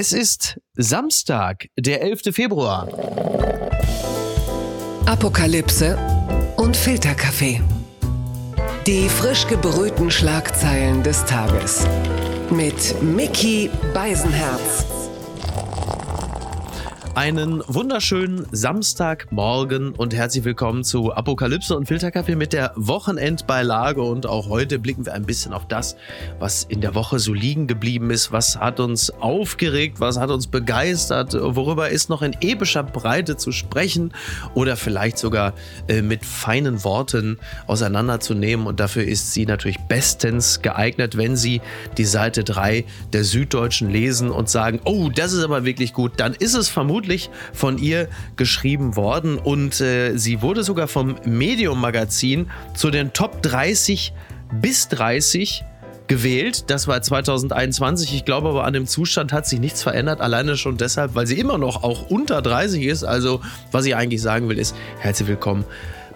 Es ist Samstag, der 11. Februar. Apokalypse und Filterkaffee. Die frisch gebrühten Schlagzeilen des Tages. Mit Mickey Beisenherz. Einen wunderschönen Samstagmorgen und herzlich willkommen zu Apokalypse und Filterkaffee mit der Wochenendbeilage. Und auch heute blicken wir ein bisschen auf das, was in der Woche so liegen geblieben ist. Was hat uns aufgeregt? Was hat uns begeistert? Worüber ist noch in epischer Breite zu sprechen oder vielleicht sogar äh, mit feinen Worten auseinanderzunehmen? Und dafür ist sie natürlich bestens geeignet, wenn Sie die Seite 3 der Süddeutschen lesen und sagen, oh, das ist aber wirklich gut. Dann ist es vermutlich vermutlich von ihr geschrieben worden und äh, sie wurde sogar vom Medium Magazin zu den Top 30 bis 30 gewählt. Das war 2021. Ich glaube aber an dem Zustand hat sich nichts verändert. Alleine schon deshalb, weil sie immer noch auch unter 30 ist. Also was ich eigentlich sagen will ist, herzlich willkommen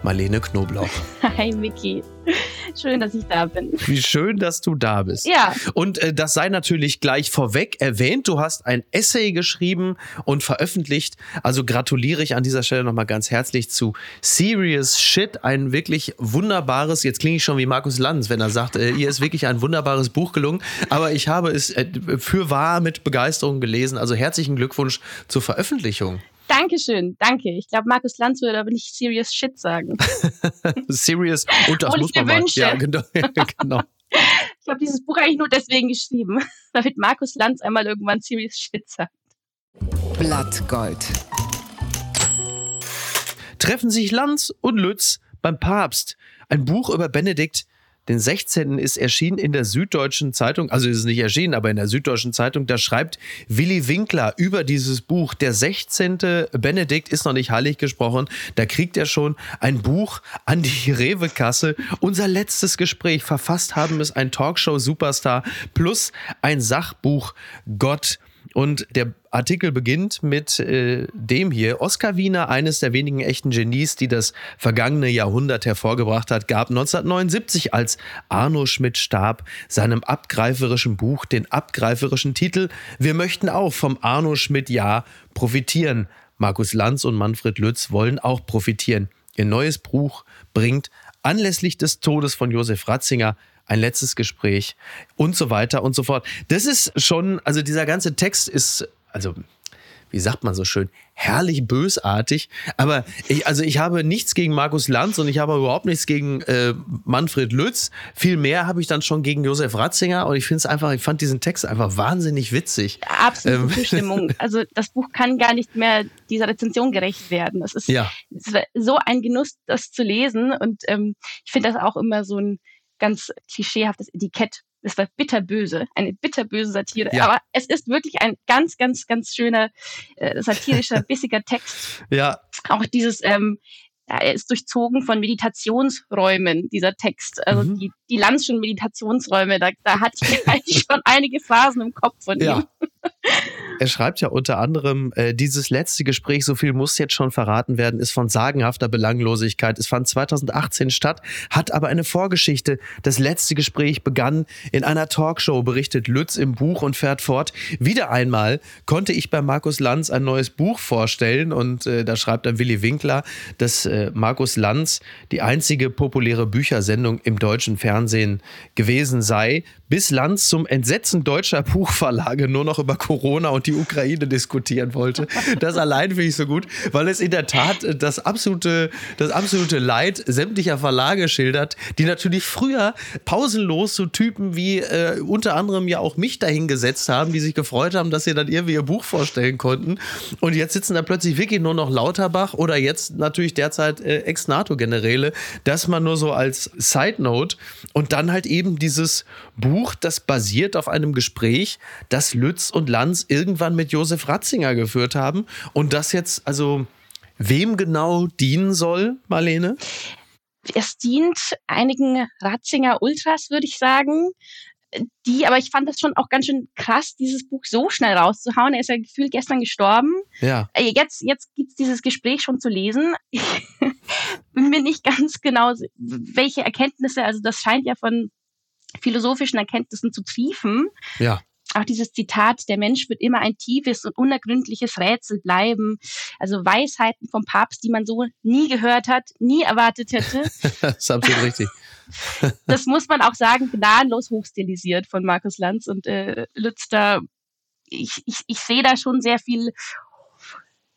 Marlene Knoblauch. Hi Vicky. Schön, dass ich da bin. Wie schön, dass du da bist. Ja. Und äh, das sei natürlich gleich vorweg erwähnt. Du hast ein Essay geschrieben und veröffentlicht. Also gratuliere ich an dieser Stelle nochmal ganz herzlich zu Serious Shit. Ein wirklich wunderbares, jetzt klinge ich schon wie Markus Lanz, wenn er sagt, äh, ihr ist wirklich ein wunderbares Buch gelungen. Aber ich habe es äh, für wahr mit Begeisterung gelesen. Also herzlichen Glückwunsch zur Veröffentlichung. Dankeschön, danke. Ich glaube, Markus Lanz würde aber nicht serious shit sagen. serious, und das muss man mal. Ja, genau. genau. Ich habe dieses Buch eigentlich nur deswegen geschrieben, damit Markus Lanz einmal irgendwann serious shit sagt. Blattgold. Treffen sich Lanz und Lütz beim Papst. Ein Buch über Benedikt den 16. ist erschienen in der Süddeutschen Zeitung, also ist es nicht erschienen, aber in der Süddeutschen Zeitung, da schreibt Willi Winkler über dieses Buch. Der 16. Benedikt ist noch nicht heilig gesprochen, da kriegt er schon ein Buch an die Rewe-Kasse. Unser letztes Gespräch verfasst haben es ein Talkshow-Superstar plus ein Sachbuch Gott und der Artikel beginnt mit äh, dem hier. Oskar Wiener, eines der wenigen echten Genies, die das vergangene Jahrhundert hervorgebracht hat, gab 1979, als Arno Schmidt starb, seinem abgreiferischen Buch den abgreiferischen Titel Wir möchten auch vom Arno Schmidt Jahr profitieren. Markus Lanz und Manfred Lütz wollen auch profitieren. Ihr neues Buch bringt anlässlich des Todes von Josef Ratzinger ein letztes Gespräch und so weiter und so fort. Das ist schon, also dieser ganze Text ist, also wie sagt man so schön, herrlich bösartig. Aber ich, also ich habe nichts gegen Markus Lanz und ich habe überhaupt nichts gegen äh, Manfred Lütz. Viel mehr habe ich dann schon gegen Josef Ratzinger und ich finde es einfach, ich fand diesen Text einfach wahnsinnig witzig. Absolute ähm. Zustimmung. Also das Buch kann gar nicht mehr dieser Rezension gerecht werden. Es ist, ja. so ein Genuss, das zu lesen und ähm, ich finde das auch immer so ein ganz klischeehaftes Etikett. Es war bitterböse, eine bitterböse Satire. Ja. Aber es ist wirklich ein ganz, ganz, ganz schöner äh, satirischer, bissiger Text. Ja. Auch dieses, ähm, er ist durchzogen von Meditationsräumen, dieser Text. Also mhm. die, die Landschen Meditationsräume, da, da hatte ich eigentlich schon einige Phasen im Kopf von ja. Er schreibt ja unter anderem, äh, dieses letzte Gespräch, so viel muss jetzt schon verraten werden, ist von sagenhafter Belanglosigkeit. Es fand 2018 statt, hat aber eine Vorgeschichte. Das letzte Gespräch begann in einer Talkshow, berichtet Lütz im Buch und fährt fort. Wieder einmal konnte ich bei Markus Lanz ein neues Buch vorstellen und äh, da schreibt dann Willi Winkler, dass äh, Markus Lanz die einzige populäre Büchersendung im deutschen Fernsehen gewesen sei, bis Lanz zum Entsetzen deutscher Buchverlage nur noch über Corona und die Ukraine diskutieren wollte. Das allein finde ich so gut, weil es in der Tat das absolute, das absolute Leid sämtlicher Verlage schildert, die natürlich früher pausenlos so Typen wie äh, unter anderem ja auch mich dahingesetzt haben, die sich gefreut haben, dass sie dann irgendwie ihr Buch vorstellen konnten. Und jetzt sitzen da plötzlich wirklich nur noch Lauterbach oder jetzt natürlich derzeit äh, Ex-NATO-Generäle, dass man nur so als Side Note und dann halt eben dieses Buch, das basiert auf einem Gespräch, das Lütz und Lanz irgendwann mit Josef Ratzinger geführt haben und das jetzt also wem genau dienen soll, Marlene? Es dient einigen Ratzinger Ultras, würde ich sagen. Die, aber ich fand das schon auch ganz schön krass, dieses Buch so schnell rauszuhauen. Er ist ja gefühlt gestern gestorben. Ja. Äh, jetzt, jetzt es dieses Gespräch schon zu lesen. Ich bin mir nicht ganz genau, welche Erkenntnisse, also das scheint ja von philosophischen Erkenntnissen zu triefen. Ja. auch dieses Zitat, der Mensch wird immer ein tiefes und unergründliches Rätsel bleiben. Also Weisheiten vom Papst, die man so nie gehört hat, nie erwartet hätte. das ist absolut richtig. das muss man auch sagen, gnadenlos hochstilisiert von Markus Lanz und äh, Lütz da. Ich, ich, ich sehe da schon sehr viel,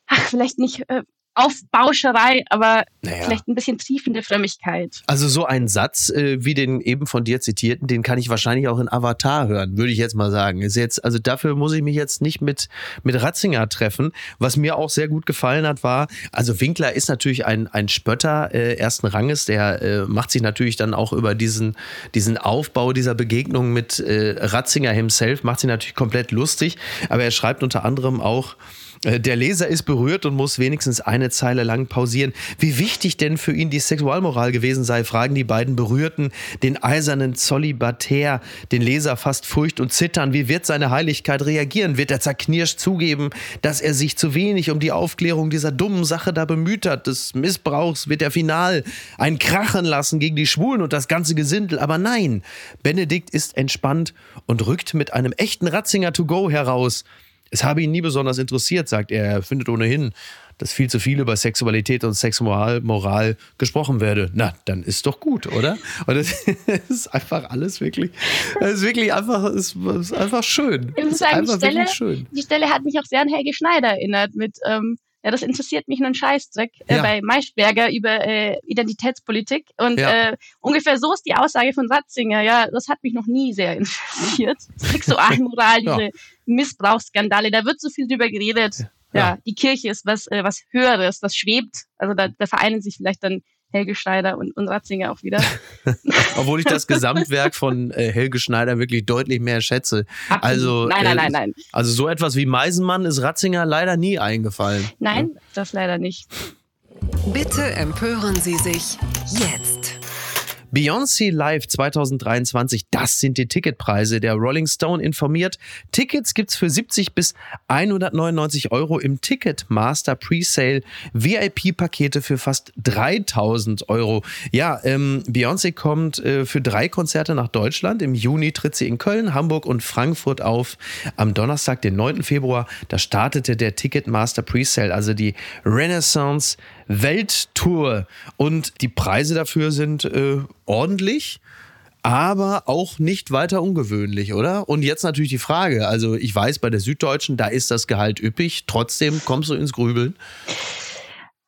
ach, vielleicht nicht äh, Aufbauscherei, aber naja. vielleicht ein bisschen triefende Frömmigkeit. Also so ein Satz äh, wie den eben von dir zitierten, den kann ich wahrscheinlich auch in Avatar hören, würde ich jetzt mal sagen. Ist jetzt also dafür muss ich mich jetzt nicht mit mit Ratzinger treffen. Was mir auch sehr gut gefallen hat, war also Winkler ist natürlich ein ein Spötter äh, ersten Ranges, der äh, macht sich natürlich dann auch über diesen diesen Aufbau dieser Begegnung mit äh, Ratzinger himself macht sich natürlich komplett lustig, aber er schreibt unter anderem auch der Leser ist berührt und muss wenigstens eine Zeile lang pausieren. Wie wichtig denn für ihn die Sexualmoral gewesen sei, fragen die beiden Berührten den eisernen Zolibatär, den Leser fast Furcht und Zittern. Wie wird seine Heiligkeit reagieren? Wird er zerknirscht zugeben, dass er sich zu wenig um die Aufklärung dieser dummen Sache da bemüht hat, des Missbrauchs? Wird er final ein Krachen lassen gegen die Schwulen und das ganze Gesindel? Aber nein, Benedikt ist entspannt und rückt mit einem echten Ratzinger to go heraus. Es habe ihn nie besonders interessiert, sagt er. Er findet ohnehin, dass viel zu viel über Sexualität und Sexmoral Moral gesprochen werde. Na, dann ist doch gut, oder? Und das ist einfach alles wirklich, das ist wirklich einfach, ist, ist einfach schön. Ich muss sagen, die Stelle, die Stelle hat mich auch sehr an Helge Schneider erinnert mit, ähm, ja, das interessiert mich nur ein Scheißdreck äh, ja. bei Maischberger über äh, Identitätspolitik. Und ja. äh, ungefähr so ist die Aussage von Ratzinger. Ja, das hat mich noch nie sehr interessiert. Sexualmoral, diese ja. Missbrauchsskandale, da wird so viel drüber geredet. Ja, die Kirche ist was, äh, was Höheres, das schwebt. Also da, da vereinen sich vielleicht dann Helge Schneider und, und Ratzinger auch wieder. Obwohl ich das Gesamtwerk von äh, Helge Schneider wirklich deutlich mehr schätze. Absolut. Also, nein, nein, nein, nein. Also so etwas wie Meisenmann ist Ratzinger leider nie eingefallen. Nein, ja? das leider nicht. Bitte empören Sie sich jetzt. Beyoncé Live 2023, das sind die Ticketpreise. Der Rolling Stone informiert, Tickets gibt's für 70 bis 199 Euro im Ticketmaster Presale, VIP-Pakete für fast 3000 Euro. Ja, ähm, Beyoncé kommt äh, für drei Konzerte nach Deutschland. Im Juni tritt sie in Köln, Hamburg und Frankfurt auf. Am Donnerstag, den 9. Februar, da startete der Ticketmaster Presale, also die Renaissance Welttour. Und die Preise dafür sind äh, ordentlich aber auch nicht weiter ungewöhnlich, oder? Und jetzt natürlich die Frage, also ich weiß, bei der Süddeutschen, da ist das Gehalt üppig, trotzdem kommst du ins Grübeln.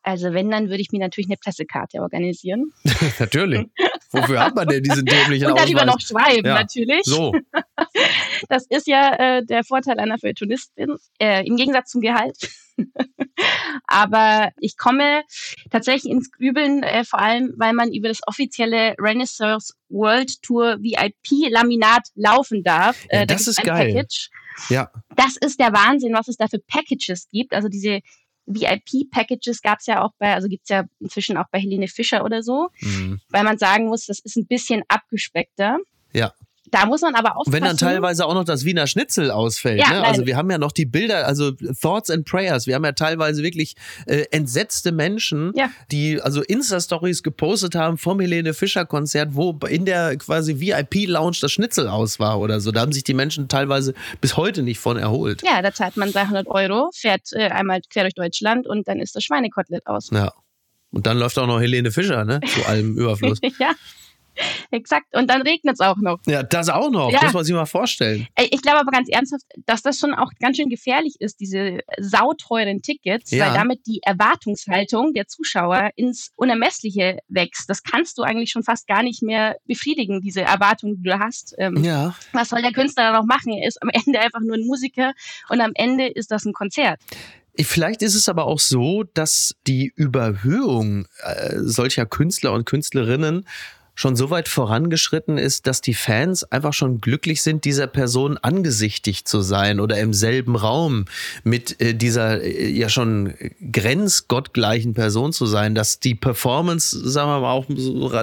Also wenn, dann würde ich mir natürlich eine Pressekarte organisieren. natürlich. Wofür hat man denn diesen dämlichen Und darüber noch schreiben, ja, natürlich. So. Das ist ja äh, der Vorteil einer Feuilletonistin, äh, im Gegensatz zum Gehalt. Aber ich komme tatsächlich ins Grübeln, äh, vor allem, weil man über das offizielle Renaissance World Tour VIP-Laminat laufen darf. Äh, ja, das da ist geil. Package. Ja. Das ist der Wahnsinn, was es da für Packages gibt. Also diese VIP-Packages gab es ja auch bei, also gibt es ja inzwischen auch bei Helene Fischer oder so, mhm. weil man sagen muss, das ist ein bisschen abgespeckter. Ja. Da muss man aber aufpassen. Wenn dann teilweise auch noch das Wiener Schnitzel ausfällt. Ja, ne? Also wir haben ja noch die Bilder, also Thoughts and Prayers. Wir haben ja teilweise wirklich äh, entsetzte Menschen, ja. die also Insta-Stories gepostet haben vom Helene Fischer-Konzert, wo in der quasi VIP-Lounge das Schnitzel aus war oder so. Da haben sich die Menschen teilweise bis heute nicht von erholt. Ja, da zahlt man 300 Euro, fährt äh, einmal quer durch Deutschland und dann ist das Schweinekotelett aus. Ja. Und dann läuft auch noch Helene Fischer, ne? Zu allem Überfluss. ja. Exakt. Und dann regnet es auch noch. Ja, das auch noch. Ja. Muss man sich mal vorstellen. Ich glaube aber ganz ernsthaft, dass das schon auch ganz schön gefährlich ist, diese sauteuren Tickets, ja. weil damit die Erwartungshaltung der Zuschauer ins Unermessliche wächst. Das kannst du eigentlich schon fast gar nicht mehr befriedigen, diese Erwartung, die du hast. Ähm, ja. Was soll der Künstler da noch machen? Er ist am Ende einfach nur ein Musiker und am Ende ist das ein Konzert. Vielleicht ist es aber auch so, dass die Überhöhung äh, solcher Künstler und Künstlerinnen schon so weit vorangeschritten ist, dass die Fans einfach schon glücklich sind, dieser Person angesichtigt zu sein oder im selben Raum mit äh, dieser äh, ja schon grenzgottgleichen Person zu sein, dass die Performance, sagen wir mal auch,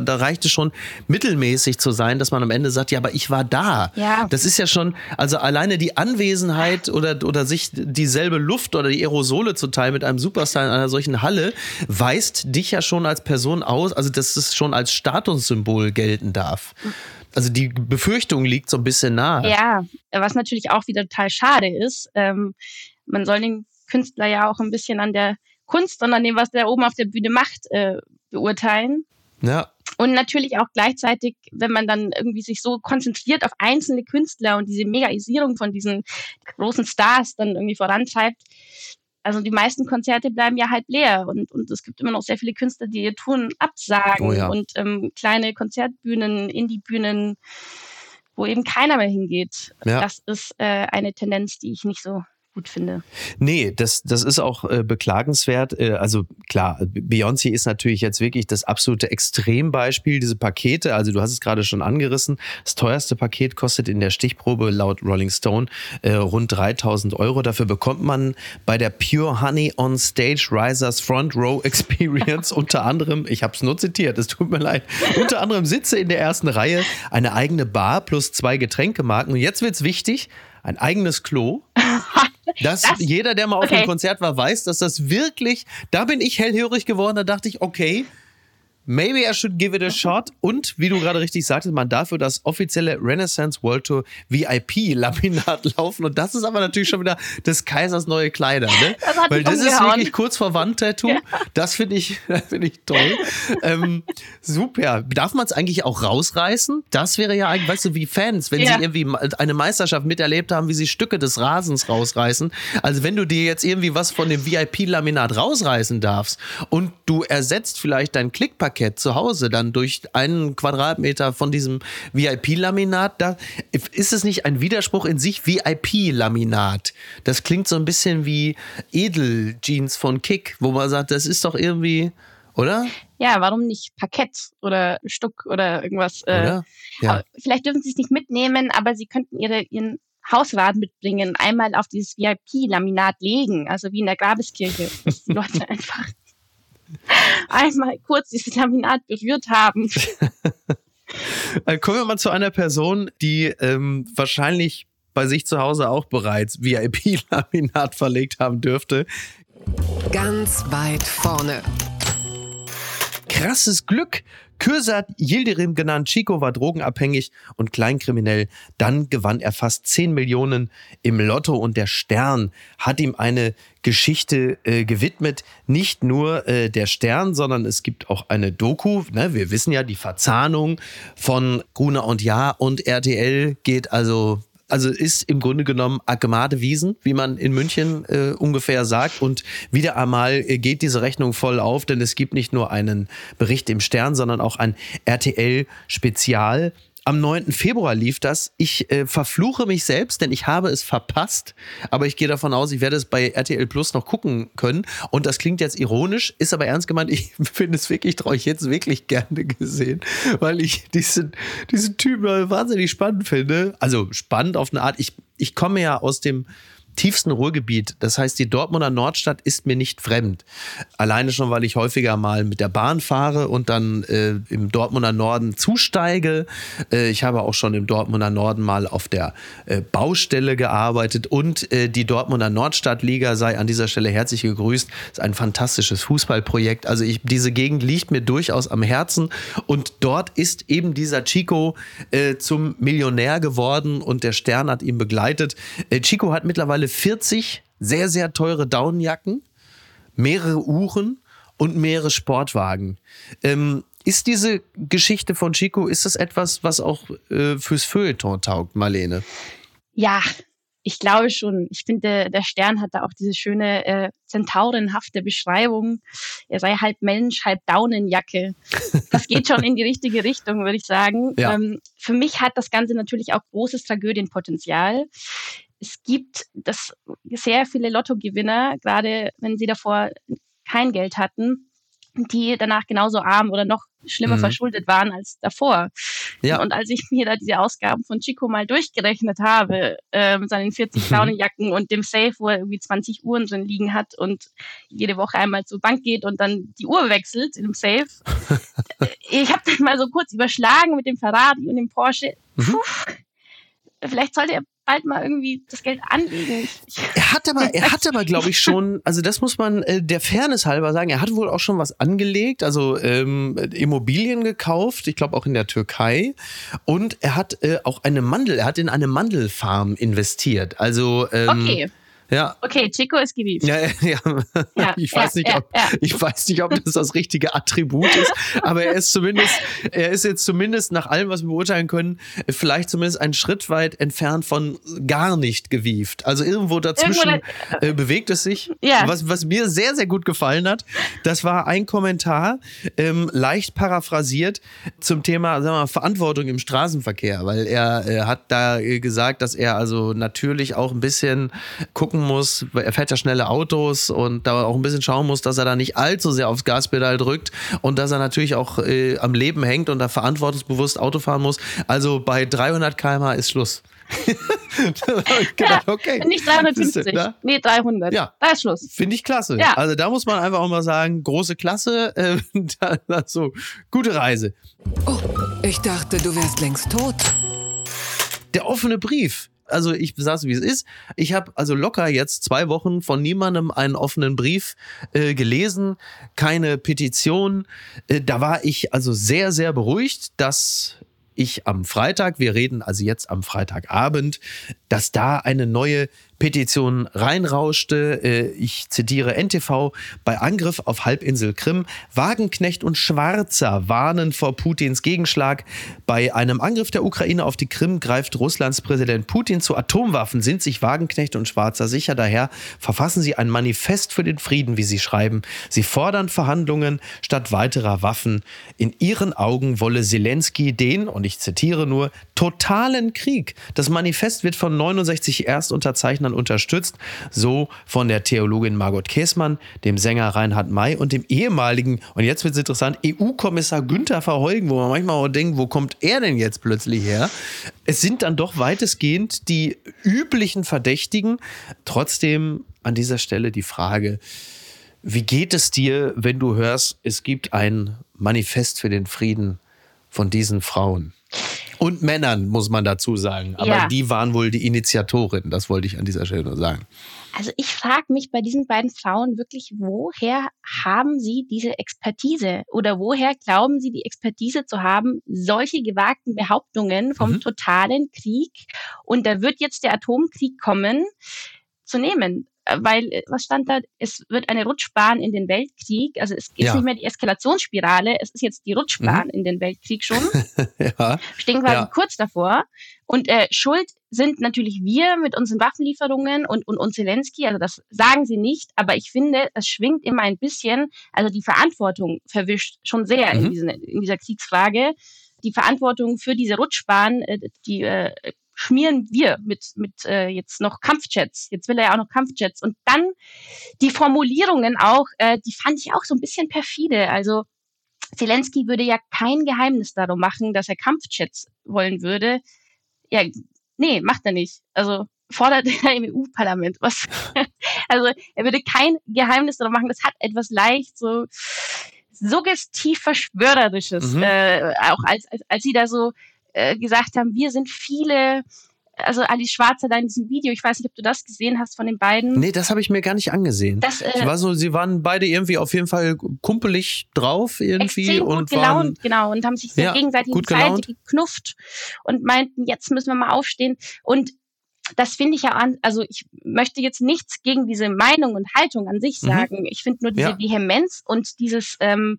da reicht es schon mittelmäßig zu sein, dass man am Ende sagt, ja, aber ich war da. Ja. Das ist ja schon, also alleine die Anwesenheit oder, oder sich dieselbe Luft oder die Aerosole zu teilen mit einem Superstar in einer solchen Halle, weist dich ja schon als Person aus, also das ist schon als Statussymbol Symbol gelten darf. Also die Befürchtung liegt so ein bisschen nahe. Ja, was natürlich auch wieder total schade ist. Ähm, man soll den Künstler ja auch ein bisschen an der Kunst, sondern dem, was der oben auf der Bühne macht, äh, beurteilen. Ja. Und natürlich auch gleichzeitig, wenn man dann irgendwie sich so konzentriert auf einzelne Künstler und diese Megaisierung von diesen großen Stars dann irgendwie vorantreibt, also die meisten Konzerte bleiben ja halt leer und, und es gibt immer noch sehr viele Künstler, die ihr Touren absagen oh ja. und ähm, kleine Konzertbühnen, Indie-Bühnen, wo eben keiner mehr hingeht. Ja. Das ist äh, eine Tendenz, die ich nicht so gut finde. Nee, das, das ist auch äh, beklagenswert. Äh, also klar, Beyoncé ist natürlich jetzt wirklich das absolute Extrembeispiel, diese Pakete. Also du hast es gerade schon angerissen. Das teuerste Paket kostet in der Stichprobe laut Rolling Stone äh, rund 3000 Euro. Dafür bekommt man bei der Pure Honey on Stage Risers Front Row Experience unter anderem, ich habe es nur zitiert, es tut mir leid, unter anderem Sitze in der ersten Reihe, eine eigene Bar plus zwei Getränkemarken. Und jetzt wird's wichtig, ein eigenes Klo. Das, das, jeder, der mal auf okay. einem Konzert war, weiß, dass das wirklich, da bin ich hellhörig geworden, da dachte ich, okay, Maybe I should give it a shot. Und wie du gerade richtig sagtest, man darf für das offizielle Renaissance World Tour VIP-Laminat laufen. Und das ist aber natürlich schon wieder des Kaisers neue Kleider. Ne? Das Weil das ist wirklich kurz vor Wandtattoo. Ja. Das finde ich, find ich toll. ähm, super. Darf man es eigentlich auch rausreißen? Das wäre ja eigentlich, weißt du, wie Fans, wenn ja. sie irgendwie eine Meisterschaft miterlebt haben, wie sie Stücke des Rasens rausreißen. Also wenn du dir jetzt irgendwie was von dem VIP-Laminat rausreißen darfst und du ersetzt vielleicht dein Klickpaket Parkett zu Hause dann durch einen Quadratmeter von diesem VIP-Laminat, da ist es nicht ein Widerspruch in sich VIP-Laminat. Das klingt so ein bisschen wie Edeljeans von Kick, wo man sagt, das ist doch irgendwie, oder? Ja, warum nicht Parkett oder Stuck oder irgendwas? Äh, oder? Ja. Vielleicht dürfen sie es nicht mitnehmen, aber sie könnten ihre, ihren Hausrat mitbringen, einmal auf dieses VIP-Laminat legen, also wie in der Grabeskirche, die Leute einfach einmal kurz dieses Laminat berührt haben. Kommen wir mal zu einer Person, die ähm, wahrscheinlich bei sich zu Hause auch bereits VIP-Laminat verlegt haben dürfte. Ganz weit vorne. Krasses Glück Kürsat Yildirim genannt, Chico war drogenabhängig und kleinkriminell. Dann gewann er fast 10 Millionen im Lotto und der Stern hat ihm eine Geschichte äh, gewidmet. Nicht nur äh, der Stern, sondern es gibt auch eine Doku. Ne? Wir wissen ja, die Verzahnung von Gruner und Jahr und RTL geht also also ist im Grunde genommen Akemade Wiesen, wie man in München äh, ungefähr sagt. Und wieder einmal äh, geht diese Rechnung voll auf, denn es gibt nicht nur einen Bericht im Stern, sondern auch ein RTL-Spezial am 9. Februar lief das. Ich äh, verfluche mich selbst, denn ich habe es verpasst. Aber ich gehe davon aus, ich werde es bei RTL Plus noch gucken können. Und das klingt jetzt ironisch, ist aber ernst gemeint. Ich finde es wirklich, traue ich jetzt wirklich gerne gesehen, weil ich diesen, diesen Typen wahnsinnig spannend finde. Also spannend auf eine Art. Ich, ich komme ja aus dem tiefsten Ruhrgebiet. Das heißt, die Dortmunder Nordstadt ist mir nicht fremd. Alleine schon, weil ich häufiger mal mit der Bahn fahre und dann äh, im Dortmunder Norden zusteige. Äh, ich habe auch schon im Dortmunder Norden mal auf der äh, Baustelle gearbeitet und äh, die Dortmunder Nordstadtliga sei an dieser Stelle herzlich gegrüßt. Ist ein fantastisches Fußballprojekt. Also ich, diese Gegend liegt mir durchaus am Herzen und dort ist eben dieser Chico äh, zum Millionär geworden und der Stern hat ihn begleitet. Äh, Chico hat mittlerweile mittlerweile 40 sehr, sehr teure Daunenjacken, mehrere Uhren und mehrere Sportwagen. Ähm, ist diese Geschichte von Chico, ist das etwas, was auch äh, fürs Feuilleton taugt, Marlene? Ja, ich glaube schon. Ich finde, der Stern hat da auch diese schöne äh, zentaurenhafte Beschreibung. Er sei halb Mensch, halb Daunenjacke. Das geht schon in die richtige Richtung, würde ich sagen. Ja. Ähm, für mich hat das Ganze natürlich auch großes Tragödienpotenzial es gibt das sehr viele Lottogewinner, gerade wenn sie davor kein Geld hatten, die danach genauso arm oder noch schlimmer mhm. verschuldet waren als davor. Ja. Und als ich mir da diese Ausgaben von Chico mal durchgerechnet habe, äh, mit seinen 40 Launenjacken und dem Safe, wo er irgendwie 20 Uhren drin liegen hat und jede Woche einmal zur Bank geht und dann die Uhr wechselt in dem Safe. ich habe dann mal so kurz überschlagen mit dem Ferrari und dem Porsche. Mhm. Puh, vielleicht sollte er bald mal irgendwie das Geld anlegen. Er hat aber, er hat aber, glaube ich, schon, also das muss man äh, der Fairness halber sagen, er hat wohl auch schon was angelegt, also ähm, Immobilien gekauft, ich glaube auch in der Türkei. Und er hat äh, auch eine Mandel, er hat in eine Mandelfarm investiert. Also ähm, okay. Ja. Okay, Chico ist geliebt. Ja, ja, ja. Ich, weiß nicht, ob, ich weiß nicht, ob das das richtige Attribut ist, aber er ist zumindest, er ist jetzt zumindest nach allem, was wir beurteilen können, vielleicht zumindest einen Schritt weit entfernt von gar nicht gewieft. Also irgendwo dazwischen irgendwo äh, bewegt es sich. Ja. Was, was mir sehr, sehr gut gefallen hat, das war ein Kommentar, ähm, leicht paraphrasiert zum Thema sagen wir mal, Verantwortung im Straßenverkehr, weil er äh, hat da gesagt, dass er also natürlich auch ein bisschen gucken muss. Er fährt ja schnelle Autos und da auch ein bisschen schauen muss, dass er da nicht allzu sehr aufs Gaspedal drückt und dass er natürlich auch äh, am Leben hängt und da verantwortungsbewusst Auto fahren muss. Also bei 300 km/h ist Schluss. gedacht, okay. Nicht 350, ne? nee, 300. Ja. Da ist Schluss. Finde ich klasse. Ja. Also da muss man einfach auch mal sagen, große Klasse, äh, so, gute Reise. Oh, ich dachte, du wärst längst tot. Der offene Brief also ich sag's wie es ist. Ich habe also locker jetzt zwei Wochen von niemandem einen offenen Brief äh, gelesen, keine Petition. Äh, da war ich also sehr, sehr beruhigt, dass ich am Freitag, wir reden also jetzt am Freitagabend, dass da eine neue Petition reinrauschte. Äh, ich zitiere NTV. Bei Angriff auf Halbinsel Krim. Wagenknecht und Schwarzer warnen vor Putins Gegenschlag. Bei einem Angriff der Ukraine auf die Krim greift Russlands Präsident Putin zu Atomwaffen. Sind sich Wagenknecht und Schwarzer sicher? Daher verfassen sie ein Manifest für den Frieden, wie sie schreiben. Sie fordern Verhandlungen statt weiterer Waffen. In ihren Augen wolle Zelensky den, und ich zitiere nur, totalen Krieg. Das Manifest wird von 69 Erstunterzeichnern unterstützt, so von der Theologin Margot Käßmann, dem Sänger Reinhard May und dem ehemaligen, und jetzt wird es interessant, EU-Kommissar Günther Verheugen, wo man manchmal auch denkt, wo kommt er denn jetzt plötzlich her? Es sind dann doch weitestgehend die üblichen Verdächtigen. Trotzdem an dieser Stelle die Frage, wie geht es dir, wenn du hörst, es gibt ein Manifest für den Frieden von diesen Frauen? Und Männern, muss man dazu sagen. Aber ja. die waren wohl die Initiatorin. Das wollte ich an dieser Stelle nur sagen. Also ich frage mich bei diesen beiden Frauen wirklich, woher haben sie diese Expertise oder woher glauben sie die Expertise zu haben, solche gewagten Behauptungen vom mhm. totalen Krieg und da wird jetzt der Atomkrieg kommen, zu nehmen? Weil, äh, was stand da? Es wird eine Rutschbahn in den Weltkrieg. Also es ist ja. nicht mehr die Eskalationsspirale, es ist jetzt die Rutschbahn mhm. in den Weltkrieg schon. ja. Stehen quasi ja. kurz davor. Und äh, Schuld sind natürlich wir mit unseren Waffenlieferungen und, und, und Zelensky. Also das sagen sie nicht, aber ich finde, es schwingt immer ein bisschen, also die Verantwortung verwischt schon sehr mhm. in, diesen, in dieser Kriegsfrage die Verantwortung für diese Rutschbahn, äh, die äh, schmieren wir mit, mit äh, jetzt noch Kampfjets. Jetzt will er ja auch noch Kampfjets. Und dann die Formulierungen auch, äh, die fand ich auch so ein bisschen perfide. Also Zelensky würde ja kein Geheimnis darum machen, dass er Kampfjets wollen würde. Ja, nee, macht er nicht. Also fordert er im EU-Parlament was. also er würde kein Geheimnis darum machen. Das hat etwas leicht so suggestiv verschwörerisches, mhm. äh, auch als, als als sie da so äh, gesagt haben, wir sind viele, also Alice Schwarzer da in diesem Video, ich weiß nicht, ob du das gesehen hast von den beiden. Nee, das habe ich mir gar nicht angesehen. Das, äh, ich war so, sie waren beide irgendwie auf jeden Fall kumpelig drauf irgendwie und gelaunt, waren, genau, und haben sich so ja, gegenseitig gut Seite geknufft und meinten, jetzt müssen wir mal aufstehen und das finde ich ja an, also ich möchte jetzt nichts gegen diese Meinung und Haltung an sich mhm. sagen. Mhm. Ich finde nur diese ja. Vehemenz und dieses, ähm,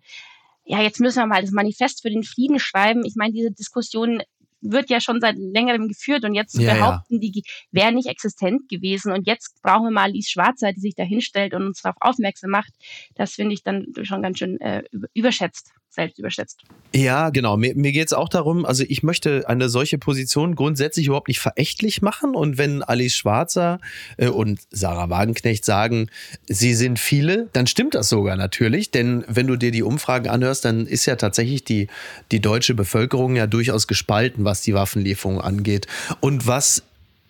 ja, jetzt müssen wir mal das Manifest für den Frieden schreiben. Ich meine, diese Diskussion wird ja schon seit längerem geführt und jetzt ja, behaupten, ja. die wäre nicht existent gewesen. Und jetzt brauchen wir mal Lies Schwarzer, die sich da hinstellt und uns darauf aufmerksam macht. Das finde ich dann schon ganz schön äh, überschätzt selbst überschätzt. Ja, genau. Mir, mir geht es auch darum, also ich möchte eine solche Position grundsätzlich überhaupt nicht verächtlich machen. Und wenn Alice Schwarzer äh, und Sarah Wagenknecht sagen, sie sind viele, dann stimmt das sogar natürlich. Denn wenn du dir die Umfragen anhörst, dann ist ja tatsächlich die, die deutsche Bevölkerung ja durchaus gespalten, was die Waffenlieferung angeht. Und was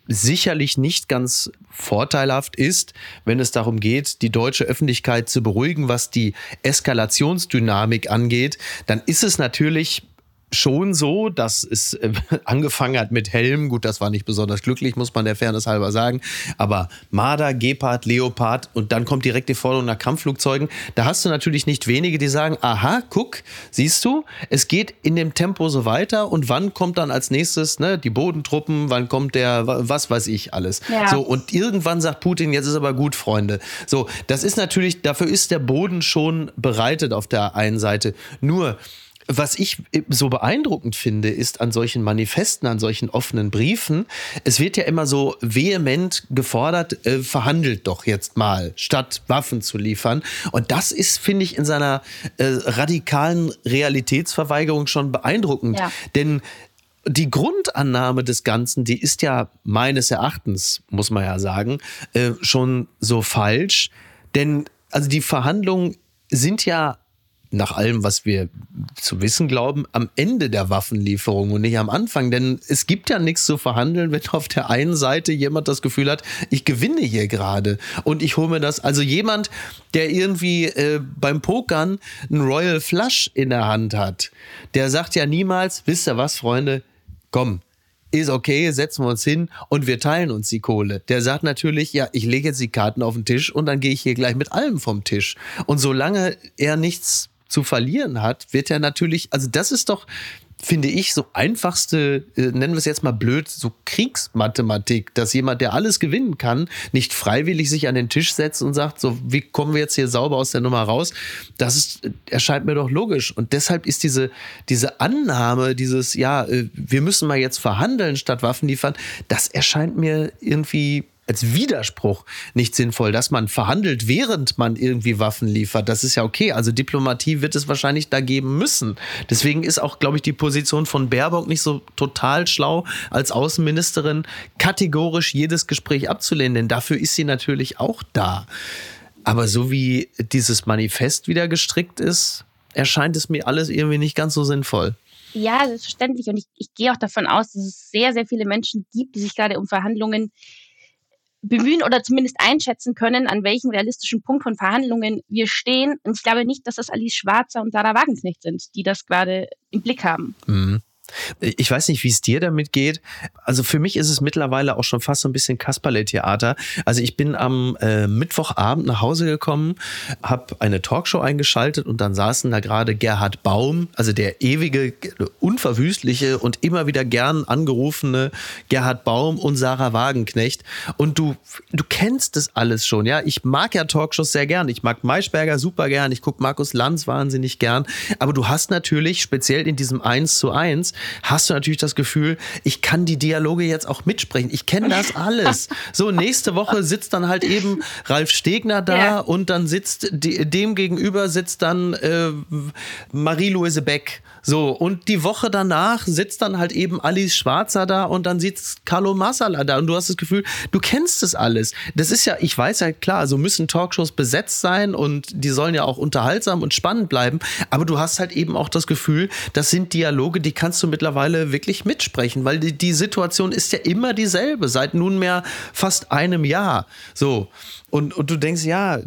sicherlich nicht ganz vorteilhaft ist, wenn es darum geht, die deutsche Öffentlichkeit zu beruhigen, was die Eskalationsdynamik angeht, dann ist es natürlich schon so, dass es äh, angefangen hat mit Helm. Gut, das war nicht besonders glücklich, muss man der Fairness halber sagen. Aber Marder, Gepard, Leopard und dann kommt direkt die Forderung nach Kampfflugzeugen. Da hast du natürlich nicht wenige, die sagen, aha, guck, siehst du, es geht in dem Tempo so weiter und wann kommt dann als nächstes ne, die Bodentruppen, wann kommt der, was weiß ich alles. Ja. So, und irgendwann sagt Putin, jetzt ist aber gut, Freunde. So, das ist natürlich, dafür ist der Boden schon bereitet auf der einen Seite. Nur, was ich so beeindruckend finde, ist an solchen Manifesten, an solchen offenen Briefen, es wird ja immer so vehement gefordert, äh, verhandelt doch jetzt mal, statt Waffen zu liefern. Und das ist, finde ich, in seiner äh, radikalen Realitätsverweigerung schon beeindruckend. Ja. Denn die Grundannahme des Ganzen, die ist ja meines Erachtens, muss man ja sagen, äh, schon so falsch. Denn also die Verhandlungen sind ja nach allem, was wir zu wissen glauben, am Ende der Waffenlieferung und nicht am Anfang. Denn es gibt ja nichts zu verhandeln, wenn auf der einen Seite jemand das Gefühl hat, ich gewinne hier gerade und ich hole mir das. Also jemand, der irgendwie äh, beim Pokern einen Royal Flush in der Hand hat, der sagt ja niemals, wisst ihr was, Freunde, komm, ist okay, setzen wir uns hin und wir teilen uns die Kohle. Der sagt natürlich, ja, ich lege jetzt die Karten auf den Tisch und dann gehe ich hier gleich mit allem vom Tisch. Und solange er nichts zu verlieren hat, wird er natürlich, also das ist doch, finde ich, so einfachste, äh, nennen wir es jetzt mal blöd, so Kriegsmathematik, dass jemand, der alles gewinnen kann, nicht freiwillig sich an den Tisch setzt und sagt, so, wie kommen wir jetzt hier sauber aus der Nummer raus? Das ist, erscheint mir doch logisch. Und deshalb ist diese, diese Annahme, dieses, ja, äh, wir müssen mal jetzt verhandeln statt Waffen liefern, das erscheint mir irgendwie als Widerspruch nicht sinnvoll, dass man verhandelt, während man irgendwie Waffen liefert. Das ist ja okay. Also Diplomatie wird es wahrscheinlich da geben müssen. Deswegen ist auch, glaube ich, die Position von Baerbock nicht so total schlau, als Außenministerin kategorisch jedes Gespräch abzulehnen, denn dafür ist sie natürlich auch da. Aber so wie dieses Manifest wieder gestrickt ist, erscheint es mir alles irgendwie nicht ganz so sinnvoll. Ja, selbstverständlich. Und ich, ich gehe auch davon aus, dass es sehr, sehr viele Menschen gibt, die sich gerade um Verhandlungen bemühen oder zumindest einschätzen können, an welchem realistischen Punkt von Verhandlungen wir stehen. Und ich glaube nicht, dass das Alice Schwarzer und Sarah Wagenknecht sind, die das gerade im Blick haben. Mhm. Ich weiß nicht, wie es dir damit geht. Also für mich ist es mittlerweile auch schon fast so ein bisschen Kasperle-Theater. Also ich bin am äh, Mittwochabend nach Hause gekommen, habe eine Talkshow eingeschaltet und dann saßen da gerade Gerhard Baum, also der ewige, unverwüstliche und immer wieder gern angerufene Gerhard Baum und Sarah Wagenknecht. Und du, du kennst das alles schon, ja. Ich mag ja Talkshows sehr gern. Ich mag Maischberger super gern. Ich gucke Markus Lanz wahnsinnig gern. Aber du hast natürlich speziell in diesem Eins zu eins hast du natürlich das Gefühl, ich kann die Dialoge jetzt auch mitsprechen. Ich kenne das alles. So, nächste Woche sitzt dann halt eben Ralf Stegner da ja. und dann sitzt dem gegenüber sitzt dann äh, Marie-Louise Beck. So, und die Woche danach sitzt dann halt eben Alice Schwarzer da und dann sitzt Carlo Massala da und du hast das Gefühl, du kennst es alles. Das ist ja, ich weiß ja klar, so müssen Talkshows besetzt sein und die sollen ja auch unterhaltsam und spannend bleiben, aber du hast halt eben auch das Gefühl, das sind Dialoge, die kannst du mittlerweile wirklich mitsprechen, weil die, die Situation ist ja immer dieselbe seit nunmehr fast einem Jahr. So. Und, und du denkst, ja,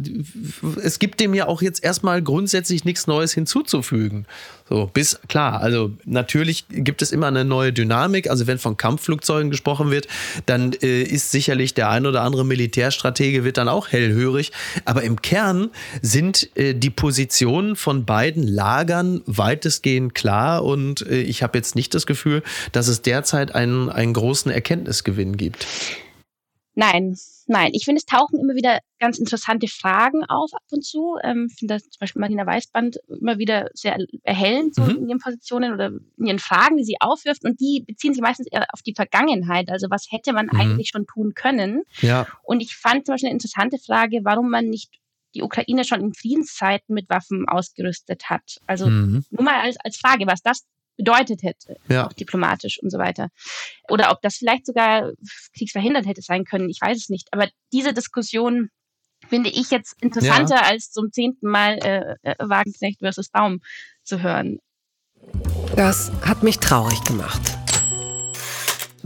es gibt dem ja auch jetzt erstmal grundsätzlich nichts Neues hinzuzufügen. So, bis klar, also natürlich gibt es immer eine neue Dynamik. Also wenn von Kampfflugzeugen gesprochen wird, dann äh, ist sicherlich der ein oder andere Militärstratege wird dann auch hellhörig. Aber im Kern sind äh, die Positionen von beiden Lagern weitestgehend klar und äh, ich habe jetzt nicht das Gefühl, dass es derzeit einen, einen großen Erkenntnisgewinn gibt. Nein, nein. Ich finde, es tauchen immer wieder ganz interessante Fragen auf ab und zu. Ähm, ich finde zum Beispiel Martina Weißband immer wieder sehr erhellend so mhm. in ihren Positionen oder in ihren Fragen, die sie aufwirft. Und die beziehen sich meistens eher auf die Vergangenheit. Also was hätte man mhm. eigentlich schon tun können? Ja. Und ich fand zum Beispiel eine interessante Frage, warum man nicht die Ukraine schon in Friedenszeiten mit Waffen ausgerüstet hat. Also mhm. nur mal als, als Frage, was das bedeutet hätte, ja. auch diplomatisch und so weiter. Oder ob das vielleicht sogar kriegsverhindert hätte sein können, ich weiß es nicht. Aber diese Diskussion finde ich jetzt interessanter, ja. als zum zehnten Mal äh, äh, Wagenknecht versus Baum zu hören. Das hat mich traurig gemacht.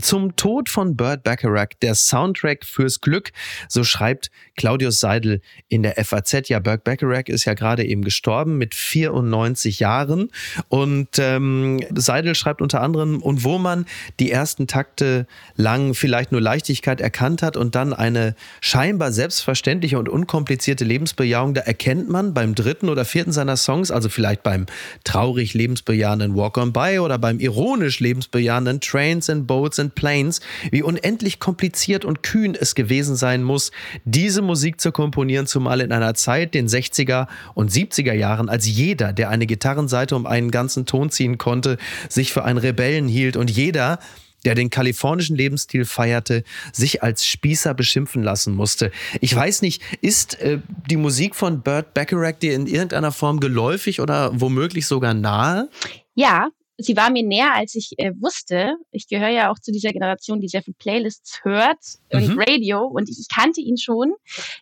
Zum Tod von Burt Bacharach, der Soundtrack fürs Glück, so schreibt Claudius Seidel in der FAZ. Ja, Burt Bacharach ist ja gerade eben gestorben mit 94 Jahren und ähm, Seidel schreibt unter anderem, und wo man die ersten Takte lang vielleicht nur Leichtigkeit erkannt hat und dann eine scheinbar selbstverständliche und unkomplizierte Lebensbejahung, da erkennt man beim dritten oder vierten seiner Songs, also vielleicht beim traurig lebensbejahenden Walk on By oder beim ironisch lebensbejahenden Trains and Boats and Planes, wie unendlich kompliziert und kühn es gewesen sein muss, diese Musik zu komponieren, zumal in einer Zeit, den 60er und 70er Jahren, als jeder, der eine Gitarrenseite um einen ganzen Ton ziehen konnte, sich für einen Rebellen hielt und jeder, der den kalifornischen Lebensstil feierte, sich als Spießer beschimpfen lassen musste. Ich weiß nicht, ist äh, die Musik von Burt Bacharach dir in irgendeiner Form geläufig oder womöglich sogar nahe? Ja, sie war mir näher, als ich äh, wusste. Ich gehöre ja auch zu dieser Generation, die sehr viel Playlists hört und mhm. Radio und ich, ich, kannte ihn schon.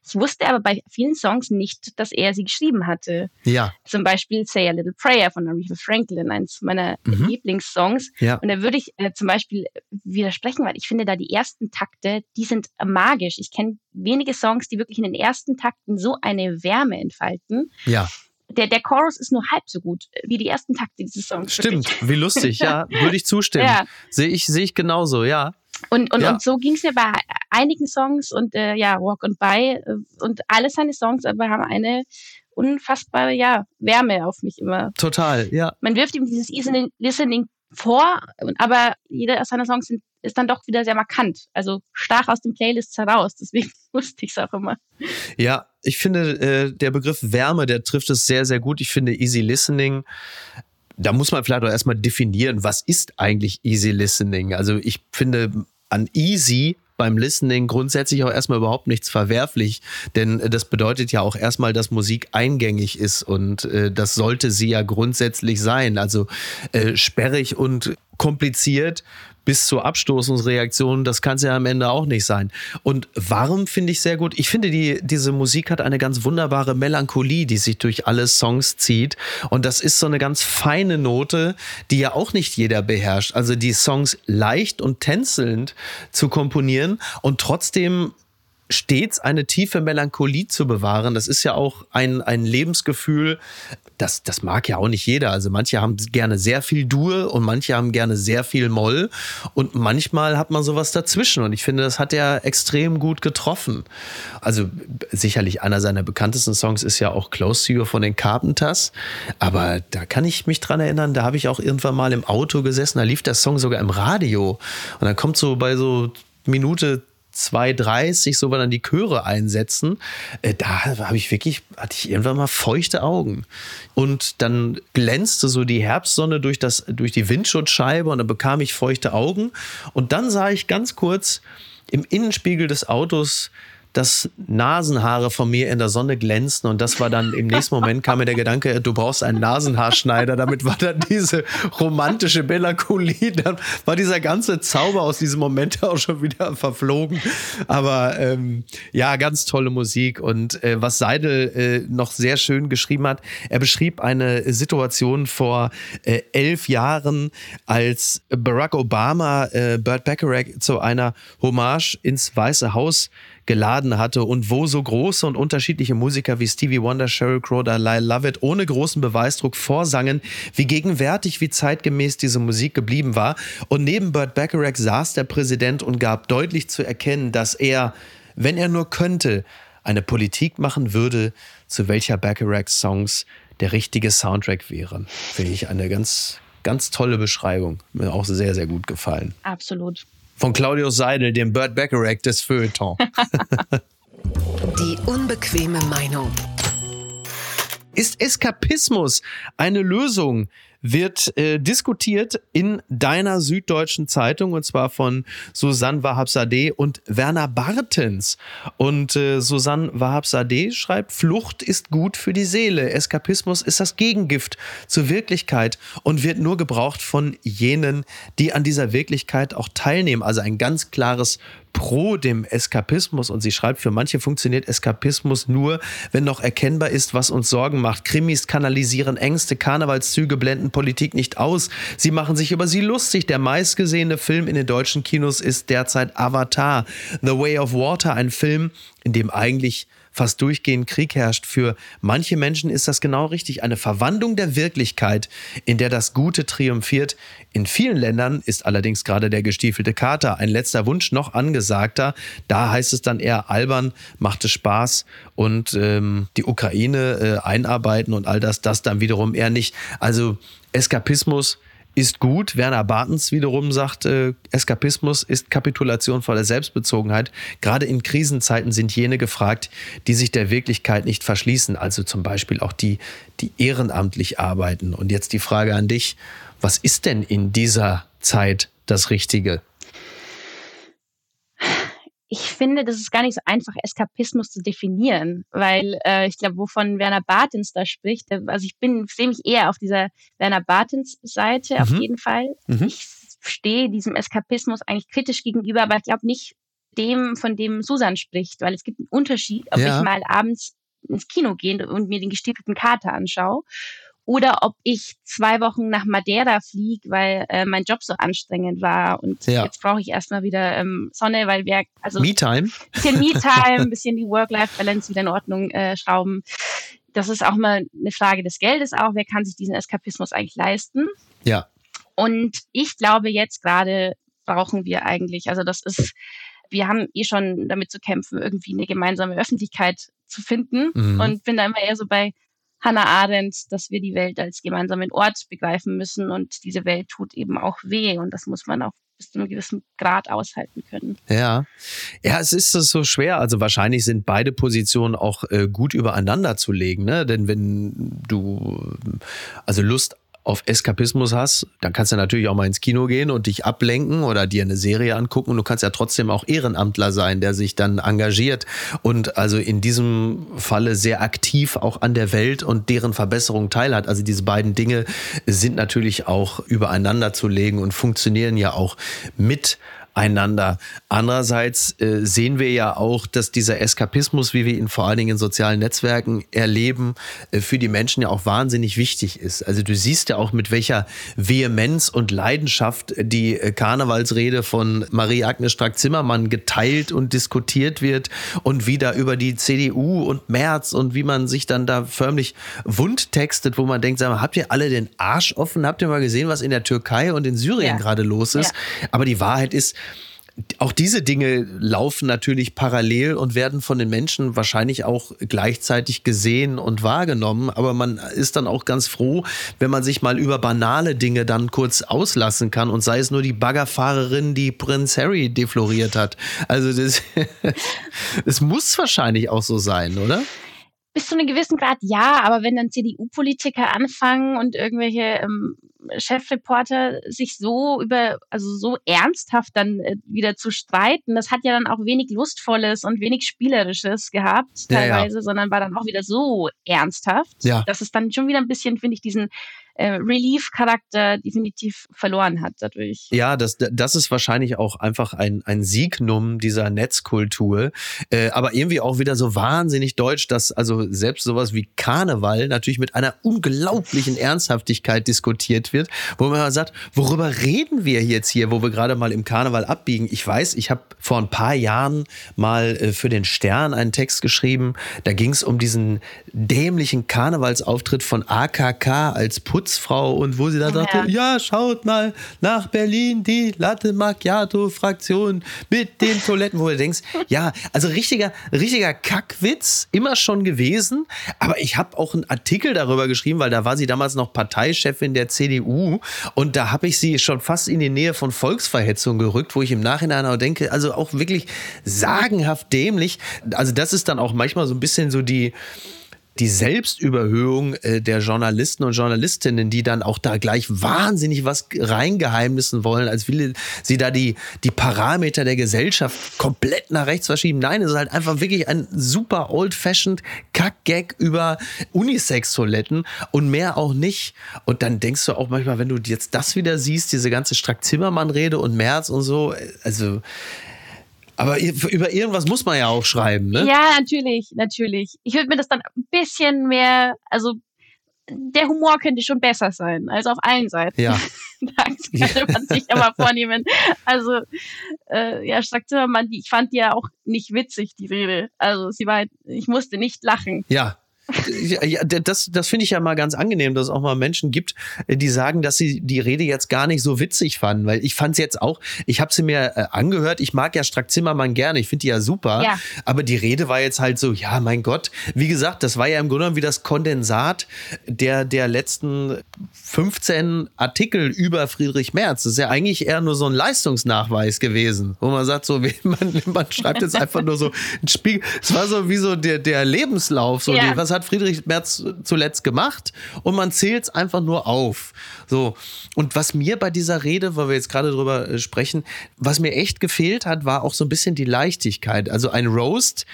Ich wusste aber bei vielen Songs nicht, dass er sie geschrieben hatte. Ja. Zum Beispiel Say a Little Prayer von Aretha Franklin, eins meiner mhm. Lieblingssongs. Ja. Und da würde ich äh, zum Beispiel widersprechen, weil ich finde da die ersten Takte, die sind magisch. Ich kenne wenige Songs, die wirklich in den ersten Takten so eine Wärme entfalten. Ja der, der Chorus ist nur halb so gut wie die ersten Takte dieses Songs. Stimmt, wie lustig, ja, würde ich zustimmen. Ja. Sehe ich, sehe ich genauso, ja. Und, und, ja. und so ging es mir bei einigen Songs und äh, ja, Walk and By äh, und alle seine Songs aber haben eine unfassbare ja, Wärme auf mich immer. Total, ja. Man wirft ihm dieses Listening vor, aber jeder seiner Songs sind, ist dann doch wieder sehr markant. Also stach aus den Playlists heraus. Deswegen wusste ich es auch immer. Ja, ich finde, äh, der Begriff Wärme, der trifft es sehr, sehr gut. Ich finde Easy Listening da muss man vielleicht auch erstmal definieren, was ist eigentlich Easy Listening? Also ich finde an Easy beim Listening grundsätzlich auch erstmal überhaupt nichts verwerflich, denn das bedeutet ja auch erstmal, dass Musik eingängig ist und äh, das sollte sie ja grundsätzlich sein. Also äh, sperrig und kompliziert bis zur Abstoßungsreaktion, das kann es ja am Ende auch nicht sein. Und warm finde ich sehr gut. Ich finde, die, diese Musik hat eine ganz wunderbare Melancholie, die sich durch alle Songs zieht. Und das ist so eine ganz feine Note, die ja auch nicht jeder beherrscht. Also die Songs leicht und tänzelnd zu komponieren und trotzdem stets eine tiefe Melancholie zu bewahren. Das ist ja auch ein, ein Lebensgefühl, das, das mag ja auch nicht jeder. Also manche haben gerne sehr viel Dur und manche haben gerne sehr viel Moll. Und manchmal hat man sowas dazwischen. Und ich finde, das hat er extrem gut getroffen. Also sicherlich einer seiner bekanntesten Songs ist ja auch Close to You von den Carpenters, aber da kann ich mich dran erinnern, da habe ich auch irgendwann mal im Auto gesessen, da lief der Song sogar im Radio. Und dann kommt so bei so Minute 2,30 so dann die Chöre einsetzen, äh, da habe ich wirklich, hatte ich irgendwann mal feuchte Augen. Und dann glänzte so die Herbstsonne durch, das, durch die Windschutzscheibe und dann bekam ich feuchte Augen. Und dann sah ich ganz kurz im Innenspiegel des Autos dass Nasenhaare von mir in der Sonne glänzten und das war dann im nächsten Moment kam mir der Gedanke, du brauchst einen Nasenhaarschneider. Damit war dann diese romantische Melancholie, dann war dieser ganze Zauber aus diesem Moment auch schon wieder verflogen. Aber ähm, ja, ganz tolle Musik und äh, was Seidel äh, noch sehr schön geschrieben hat, er beschrieb eine Situation vor äh, elf Jahren, als Barack Obama äh, Burt Bacharach zu einer Hommage ins Weiße Haus geladen hatte und wo so große und unterschiedliche Musiker wie Stevie Wonder, Sheryl Crow Lyle Lovett ohne großen Beweisdruck vorsangen, wie gegenwärtig, wie zeitgemäß diese Musik geblieben war. Und neben Burt Bacharach saß der Präsident und gab deutlich zu erkennen, dass er, wenn er nur könnte, eine Politik machen würde, zu welcher Bacharach-Songs der richtige Soundtrack wären. Finde ich eine ganz, ganz tolle Beschreibung. Mir auch sehr, sehr gut gefallen. Absolut von Claudius Seidel, dem Burt Bacharach des Feuilleton. Die unbequeme Meinung. Ist Eskapismus eine Lösung wird äh, diskutiert in deiner Süddeutschen Zeitung und zwar von Susanne Wahabsadeh und Werner Bartens. Und äh, Susanne Wahabsadeh schreibt, Flucht ist gut für die Seele. Eskapismus ist das Gegengift zur Wirklichkeit und wird nur gebraucht von jenen, die an dieser Wirklichkeit auch teilnehmen. Also ein ganz klares pro dem Eskapismus und sie schreibt, für manche funktioniert Eskapismus nur, wenn noch erkennbar ist, was uns Sorgen macht. Krimis kanalisieren Ängste, Karnevalszüge blenden Politik nicht aus. Sie machen sich über sie lustig. Der meistgesehene Film in den deutschen Kinos ist derzeit Avatar, The Way of Water, ein Film, in dem eigentlich fast durchgehend Krieg herrscht. Für manche Menschen ist das genau richtig. Eine Verwandlung der Wirklichkeit, in der das Gute triumphiert. In vielen Ländern ist allerdings gerade der gestiefelte Kater ein letzter Wunsch noch angesagter. Da heißt es dann eher albern, macht es Spaß und ähm, die Ukraine äh, einarbeiten und all das, das dann wiederum eher nicht. Also Eskapismus ist gut. Werner Bartens wiederum sagt, äh, Eskapismus ist Kapitulation vor der Selbstbezogenheit. Gerade in Krisenzeiten sind jene gefragt, die sich der Wirklichkeit nicht verschließen. Also zum Beispiel auch die, die ehrenamtlich arbeiten. Und jetzt die Frage an dich, was ist denn in dieser Zeit das Richtige? Ich finde, das ist gar nicht so einfach, Eskapismus zu definieren, weil äh, ich glaube, wovon Werner Bartens da spricht, also ich bin, sehe mich eher auf dieser Werner Bartens Seite mhm. auf jeden Fall. Mhm. Ich stehe diesem Eskapismus eigentlich kritisch gegenüber, aber ich glaube nicht dem, von dem Susan spricht, weil es gibt einen Unterschied, ob ja. ich mal abends ins Kino gehe und mir den gestiefelten Kater anschaue oder ob ich zwei Wochen nach Madeira fliege, weil äh, mein Job so anstrengend war und ja. jetzt brauche ich erstmal wieder ähm, Sonne, weil wir also Me-Time, bisschen Me-Time, ein bisschen die Work-Life-Balance wieder in Ordnung äh, schrauben. Das ist auch mal eine Frage des Geldes auch. Wer kann sich diesen Eskapismus eigentlich leisten? Ja. Und ich glaube, jetzt gerade brauchen wir eigentlich, also das ist, wir haben eh schon damit zu kämpfen, irgendwie eine gemeinsame Öffentlichkeit zu finden mhm. und bin da immer eher so bei Hannah Arendt, dass wir die Welt als gemeinsamen Ort begreifen müssen und diese Welt tut eben auch weh und das muss man auch bis zu einem gewissen Grad aushalten können. Ja, ja, es ist so schwer. Also wahrscheinlich sind beide Positionen auch äh, gut übereinander zu legen, ne? Denn wenn du also Lust auf Eskapismus hast, dann kannst du natürlich auch mal ins Kino gehen und dich ablenken oder dir eine Serie angucken. Und du kannst ja trotzdem auch Ehrenamtler sein, der sich dann engagiert und also in diesem Falle sehr aktiv auch an der Welt und deren Verbesserung teilhat. Also diese beiden Dinge sind natürlich auch übereinander zu legen und funktionieren ja auch mit einander. Andererseits äh, sehen wir ja auch, dass dieser Eskapismus, wie wir ihn vor allen Dingen in sozialen Netzwerken erleben, äh, für die Menschen ja auch wahnsinnig wichtig ist. Also du siehst ja auch, mit welcher Vehemenz und Leidenschaft die äh, Karnevalsrede von Marie-Agnes Strack-Zimmermann geteilt und diskutiert wird und wie da über die CDU und Merz und wie man sich dann da förmlich wundtextet, wo man denkt, sag mal, habt ihr alle den Arsch offen? Habt ihr mal gesehen, was in der Türkei und in Syrien ja. gerade los ist? Ja. Aber die Wahrheit ist, auch diese Dinge laufen natürlich parallel und werden von den Menschen wahrscheinlich auch gleichzeitig gesehen und wahrgenommen. Aber man ist dann auch ganz froh, wenn man sich mal über banale Dinge dann kurz auslassen kann und sei es nur die Baggerfahrerin, die Prinz Harry defloriert hat. Also das, das muss wahrscheinlich auch so sein, oder? Bis zu einem gewissen Grad ja, aber wenn dann CDU-Politiker anfangen und irgendwelche ähm, Chefreporter sich so über, also so ernsthaft dann äh, wieder zu streiten, das hat ja dann auch wenig Lustvolles und wenig Spielerisches gehabt, teilweise, ja, ja. sondern war dann auch wieder so ernsthaft, ja. dass es dann schon wieder ein bisschen, finde ich, diesen äh, Relief-Charakter definitiv verloren hat dadurch. Ja, das, das ist wahrscheinlich auch einfach ein, ein Signum dieser Netzkultur, äh, aber irgendwie auch wieder so wahnsinnig deutsch, dass also selbst sowas wie Karneval natürlich mit einer unglaublichen Ernsthaftigkeit diskutiert wird, wo man sagt, worüber reden wir jetzt hier, wo wir gerade mal im Karneval abbiegen? Ich weiß, ich habe vor ein paar Jahren mal äh, für den Stern einen Text geschrieben, da ging es um diesen dämlichen Karnevalsauftritt von AKK als Putz Putzfrau und wo sie da sagte, ja. ja, schaut mal nach Berlin, die Latte Macchiato Fraktion mit den Toiletten, wo du denkst, ja, also richtiger, richtiger Kackwitz, immer schon gewesen, aber ich habe auch einen Artikel darüber geschrieben, weil da war sie damals noch Parteichefin der CDU und da habe ich sie schon fast in die Nähe von Volksverhetzung gerückt, wo ich im Nachhinein auch denke, also auch wirklich sagenhaft dämlich. Also das ist dann auch manchmal so ein bisschen so die die Selbstüberhöhung äh, der Journalisten und Journalistinnen, die dann auch da gleich wahnsinnig was reingeheimnissen wollen, als will sie da die, die Parameter der Gesellschaft komplett nach rechts verschieben. Nein, es ist halt einfach wirklich ein super old-fashioned Kack-Gag über Unisex-Toiletten und mehr auch nicht. Und dann denkst du auch manchmal, wenn du jetzt das wieder siehst, diese ganze Strack-Zimmermann-Rede und Merz und so, äh, also Aber über irgendwas muss man ja auch schreiben, ne? Ja, natürlich, natürlich. Ich würde mir das dann ein bisschen mehr, also der Humor könnte schon besser sein, als auf allen Seiten. Ja. das könnte man sich mal vornehmen. Also, äh, ja, Strack Zimmermann, ich fand die ja auch nicht witzig, die Rede. Also, sie war, ich musste nicht lachen. Ja, ja, das, das finde ich ja mal ganz angenehm, dass es auch mal Menschen gibt, äh, die sagen, dass sie die Rede jetzt gar nicht so witzig fanden, weil ich fand es jetzt auch, ich habe sie mir äh, angehört, ich mag ja Strack Zimmermann gerne, ich finde die ja super, ja. aber die Rede war jetzt halt so, ja, mein Gott, wie gesagt, das war ja im Grunde genommen wie das Kondensat der, der letzten 15 Artikel über Friedrich Merz. Das ist ja eigentlich eher nur so ein Leistungsnachweis gewesen, wo man sagt, so, man, man schreibt jetzt einfach nur so ein Spiegel, es war so wie so der, der Lebenslauf, so, ja. die, was hat Friedrich Merz zuletzt gemacht? Und man zählt es einfach nur auf. So. Und was mir bei dieser Rede, weil wir jetzt gerade drüber äh, sprechen, was mir echt gefehlt hat, war auch so ein bisschen die Leichtigkeit. Also ein Roast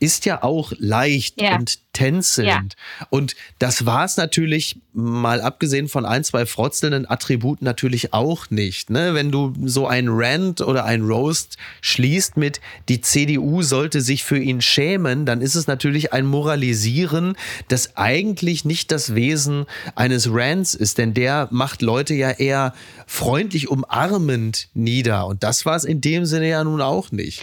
ist ja auch leicht ja. und tänzelnd. Ja. Und das war es natürlich, mal abgesehen von ein, zwei frotzelnden Attributen, natürlich auch nicht. Ne? Wenn du so ein Rant oder ein Roast schließt mit, die CDU sollte sich für ihn schämen, dann ist es natürlich ein Moralisieren, das eigentlich nicht das Wesen eines Rants ist, denn der macht Leute ja eher freundlich umarmend nieder. Und das war es in dem Sinne ja nun auch nicht.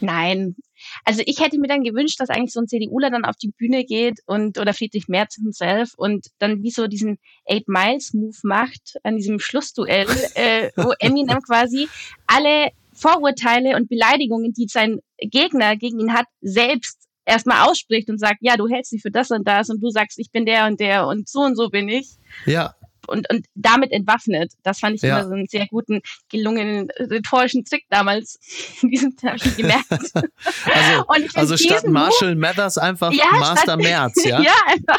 Nein, also ich hätte mir dann gewünscht, dass eigentlich so ein CDUler dann auf die Bühne geht und oder Friedrich Merz himself und dann wie so diesen Eight Miles Move macht an diesem Schlussduell, äh, wo Eminem quasi alle Vorurteile und Beleidigungen, die sein Gegner gegen ihn hat, selbst erstmal ausspricht und sagt, ja, du hältst dich für das und das und du sagst, ich bin der und der und so und so bin ich. Ja und, und damit entwaffnet. Das fand ich ja. immer so einen sehr guten, gelungenen rhetorischen Trick damals. Diesen habe ich gemerkt. Also, also statt Marshall Mathers einfach ja, Master Merz, ja? ja, einfach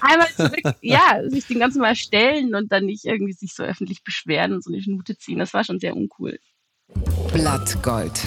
einmal zurück, ja, sich den ganzen Mal stellen und dann nicht irgendwie sich so öffentlich beschweren und so eine Schnute ziehen. Das war schon sehr uncool. Blattgold.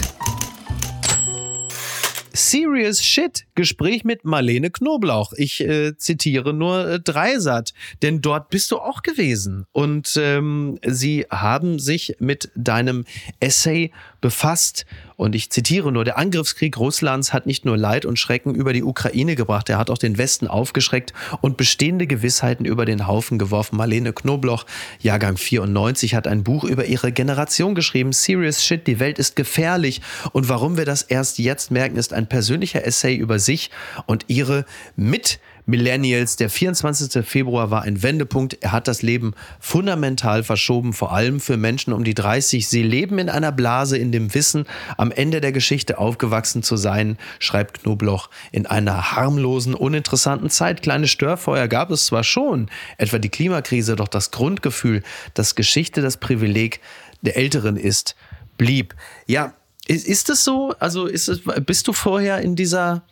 Serious Shit. Gespräch mit Marlene Knoblauch. Ich äh, zitiere nur äh, Dreisat, denn dort bist du auch gewesen. Und ähm, sie haben sich mit deinem Essay befasst. Und ich zitiere nur, der Angriffskrieg Russlands hat nicht nur Leid und Schrecken über die Ukraine gebracht, er hat auch den Westen aufgeschreckt und bestehende Gewissheiten über den Haufen geworfen. Marlene Knobloch, Jahrgang 94, hat ein Buch über ihre Generation geschrieben. Serious Shit, die Welt ist gefährlich. Und warum wir das erst jetzt merken, ist ein persönlicher Essay über sich und ihre mit Millennials. Der 24. Februar war ein Wendepunkt. Er hat das Leben fundamental verschoben, vor allem für Menschen um die 30. Sie leben in einer Blase in dem Wissen, am Ende der Geschichte aufgewachsen zu sein, schreibt Knobloch. In einer harmlosen, uninteressanten Zeit. Kleine Störfeuer gab es zwar schon, etwa die Klimakrise, doch das Grundgefühl, dass Geschichte das Privileg der Älteren ist, blieb. Ja, ist es so? Also ist es, bist du vorher in dieser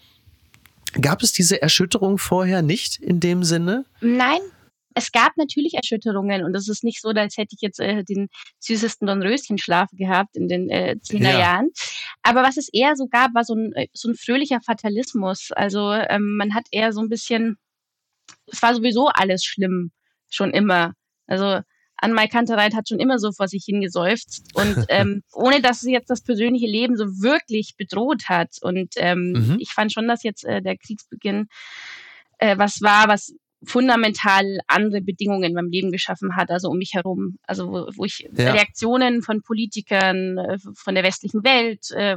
Gab es diese Erschütterung vorher nicht in dem Sinne? Nein, es gab natürlich Erschütterungen und es ist nicht so, als hätte ich jetzt äh, den süßesten Dornröschenschlaf gehabt in den äh, 10er ja. Jahren. Aber was es eher so gab, war so ein, äh, so ein fröhlicher Fatalismus. Also ähm, man hat eher so ein bisschen, es war sowieso alles schlimm, schon immer. Also Anne-Mai Kantereit hat schon immer so vor sich hingesäuft und ähm, ohne dass sie jetzt das persönliche Leben so wirklich bedroht hat. Und ähm, mhm. ich fand schon, dass jetzt äh, der Kriegsbeginn äh, was war, was fundamental andere Bedingungen in meinem Leben geschaffen hat, also um mich herum. Also wo, wo ich ja. Reaktionen von Politikern, äh, von der westlichen Welt äh,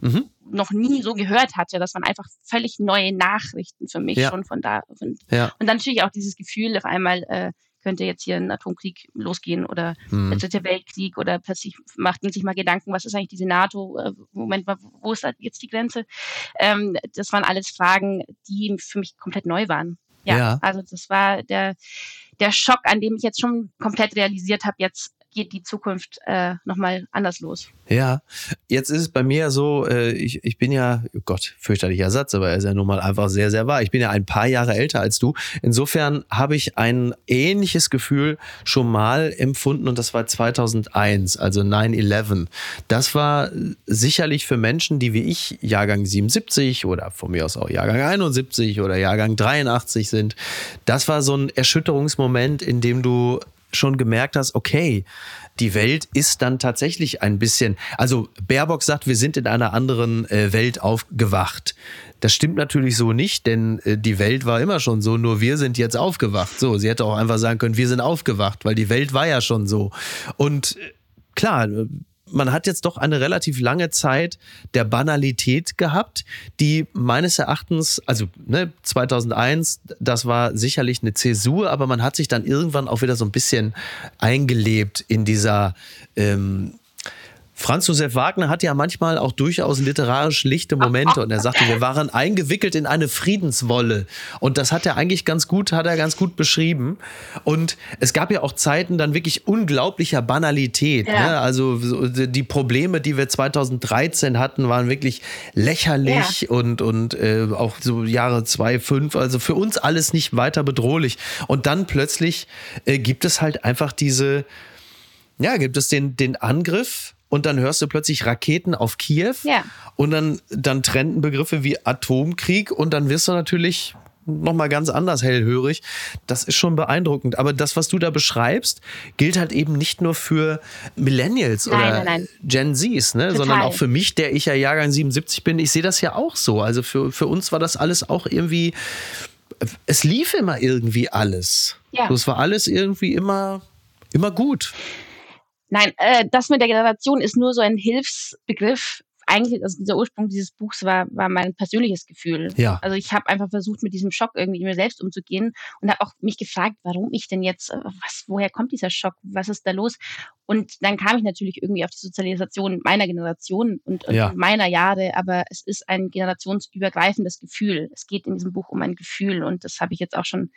mhm. noch nie so gehört hatte. Das waren einfach völlig neue Nachrichten für mich ja. schon von da. Von, ja. Und dann natürlich auch dieses Gefühl auf einmal, äh, könnte jetzt hier ein Atomkrieg losgehen oder hm. der dritte Weltkrieg oder plötzlich macht man sich mal Gedanken, was ist eigentlich diese NATO? Äh, Moment mal, wo ist jetzt die Grenze? Ähm, das waren alles Fragen, die für mich komplett neu waren. Ja, ja. also das war der, der Schock, an dem ich jetzt schon komplett realisiert habe, jetzt geht die Zukunft äh, nochmal anders los. Ja, jetzt ist es bei mir so, äh, ich, ich bin ja, oh Gott, fürchterlicher Satz, aber er ist ja nun mal einfach sehr, sehr wahr. Ich bin ja ein paar Jahre älter als du. Insofern habe ich ein ähnliches Gefühl schon mal empfunden und das war 2001, also 9-11. Das war sicherlich für Menschen, die wie ich Jahrgang 77 oder von mir aus auch Jahrgang 71 oder Jahrgang 83 sind, das war so ein Erschütterungsmoment, in dem du schon gemerkt hast, okay, die Welt ist dann tatsächlich ein bisschen, also Baerbock sagt, wir sind in einer anderen äh, Welt aufgewacht. Das stimmt natürlich so nicht, denn äh, die Welt war immer schon so, nur wir sind jetzt aufgewacht. So, sie hätte auch einfach sagen können, wir sind aufgewacht, weil die Welt war ja schon so. Und äh, klar, man hat jetzt doch eine relativ lange Zeit der Banalität gehabt, die meines Erachtens, also ne, 2001, das war sicherlich eine Zäsur, aber man hat sich dann irgendwann auch wieder so ein bisschen eingelebt in dieser ähm, Franz Josef Wagner hat ja manchmal auch durchaus literarisch lichte Momente und er sagte, wir waren eingewickelt in eine Friedenswolle und das hat er eigentlich ganz gut, hat er ganz gut beschrieben und es gab ja auch Zeiten dann wirklich unglaublicher Banalität, ja. ne? also die Probleme, die wir 2013 hatten, waren wirklich lächerlich ja. und und äh, auch so Jahre 2, also für uns alles nicht weiter bedrohlich und dann plötzlich äh, gibt es halt einfach diese ja, gibt es den, den Angriff und dann hörst du plötzlich Raketen auf Kiew ja. und dann, dann trennten Begriffe wie Atomkrieg und dann wirst du natürlich nochmal ganz anders hellhörig. Das ist schon beeindruckend. Aber das, was du da beschreibst, gilt halt eben nicht nur für Millennials nein, oder nein, nein. Gen Zs, ne? sondern auch für mich, der ich ja Jahrgang 77 bin. Ich sehe das ja auch so. Also für, für uns war das alles auch irgendwie, es lief immer irgendwie alles. Ja. So, es war alles irgendwie immer, immer gut. Nein, äh, das mit der Generation ist nur so ein Hilfsbegriff. Eigentlich, also dieser Ursprung dieses Buchs war, war mein persönliches Gefühl. Ja. Also ich habe einfach versucht, mit diesem Schock irgendwie mir selbst umzugehen und habe auch mich gefragt, warum ich denn jetzt, äh, was, woher kommt dieser Schock, was ist da los? Und dann kam ich natürlich irgendwie auf die Sozialisation meiner Generation und, und ja. meiner Jahre, aber es ist ein generationsübergreifendes Gefühl. Es geht in diesem Buch um ein Gefühl und das habe ich jetzt auch schon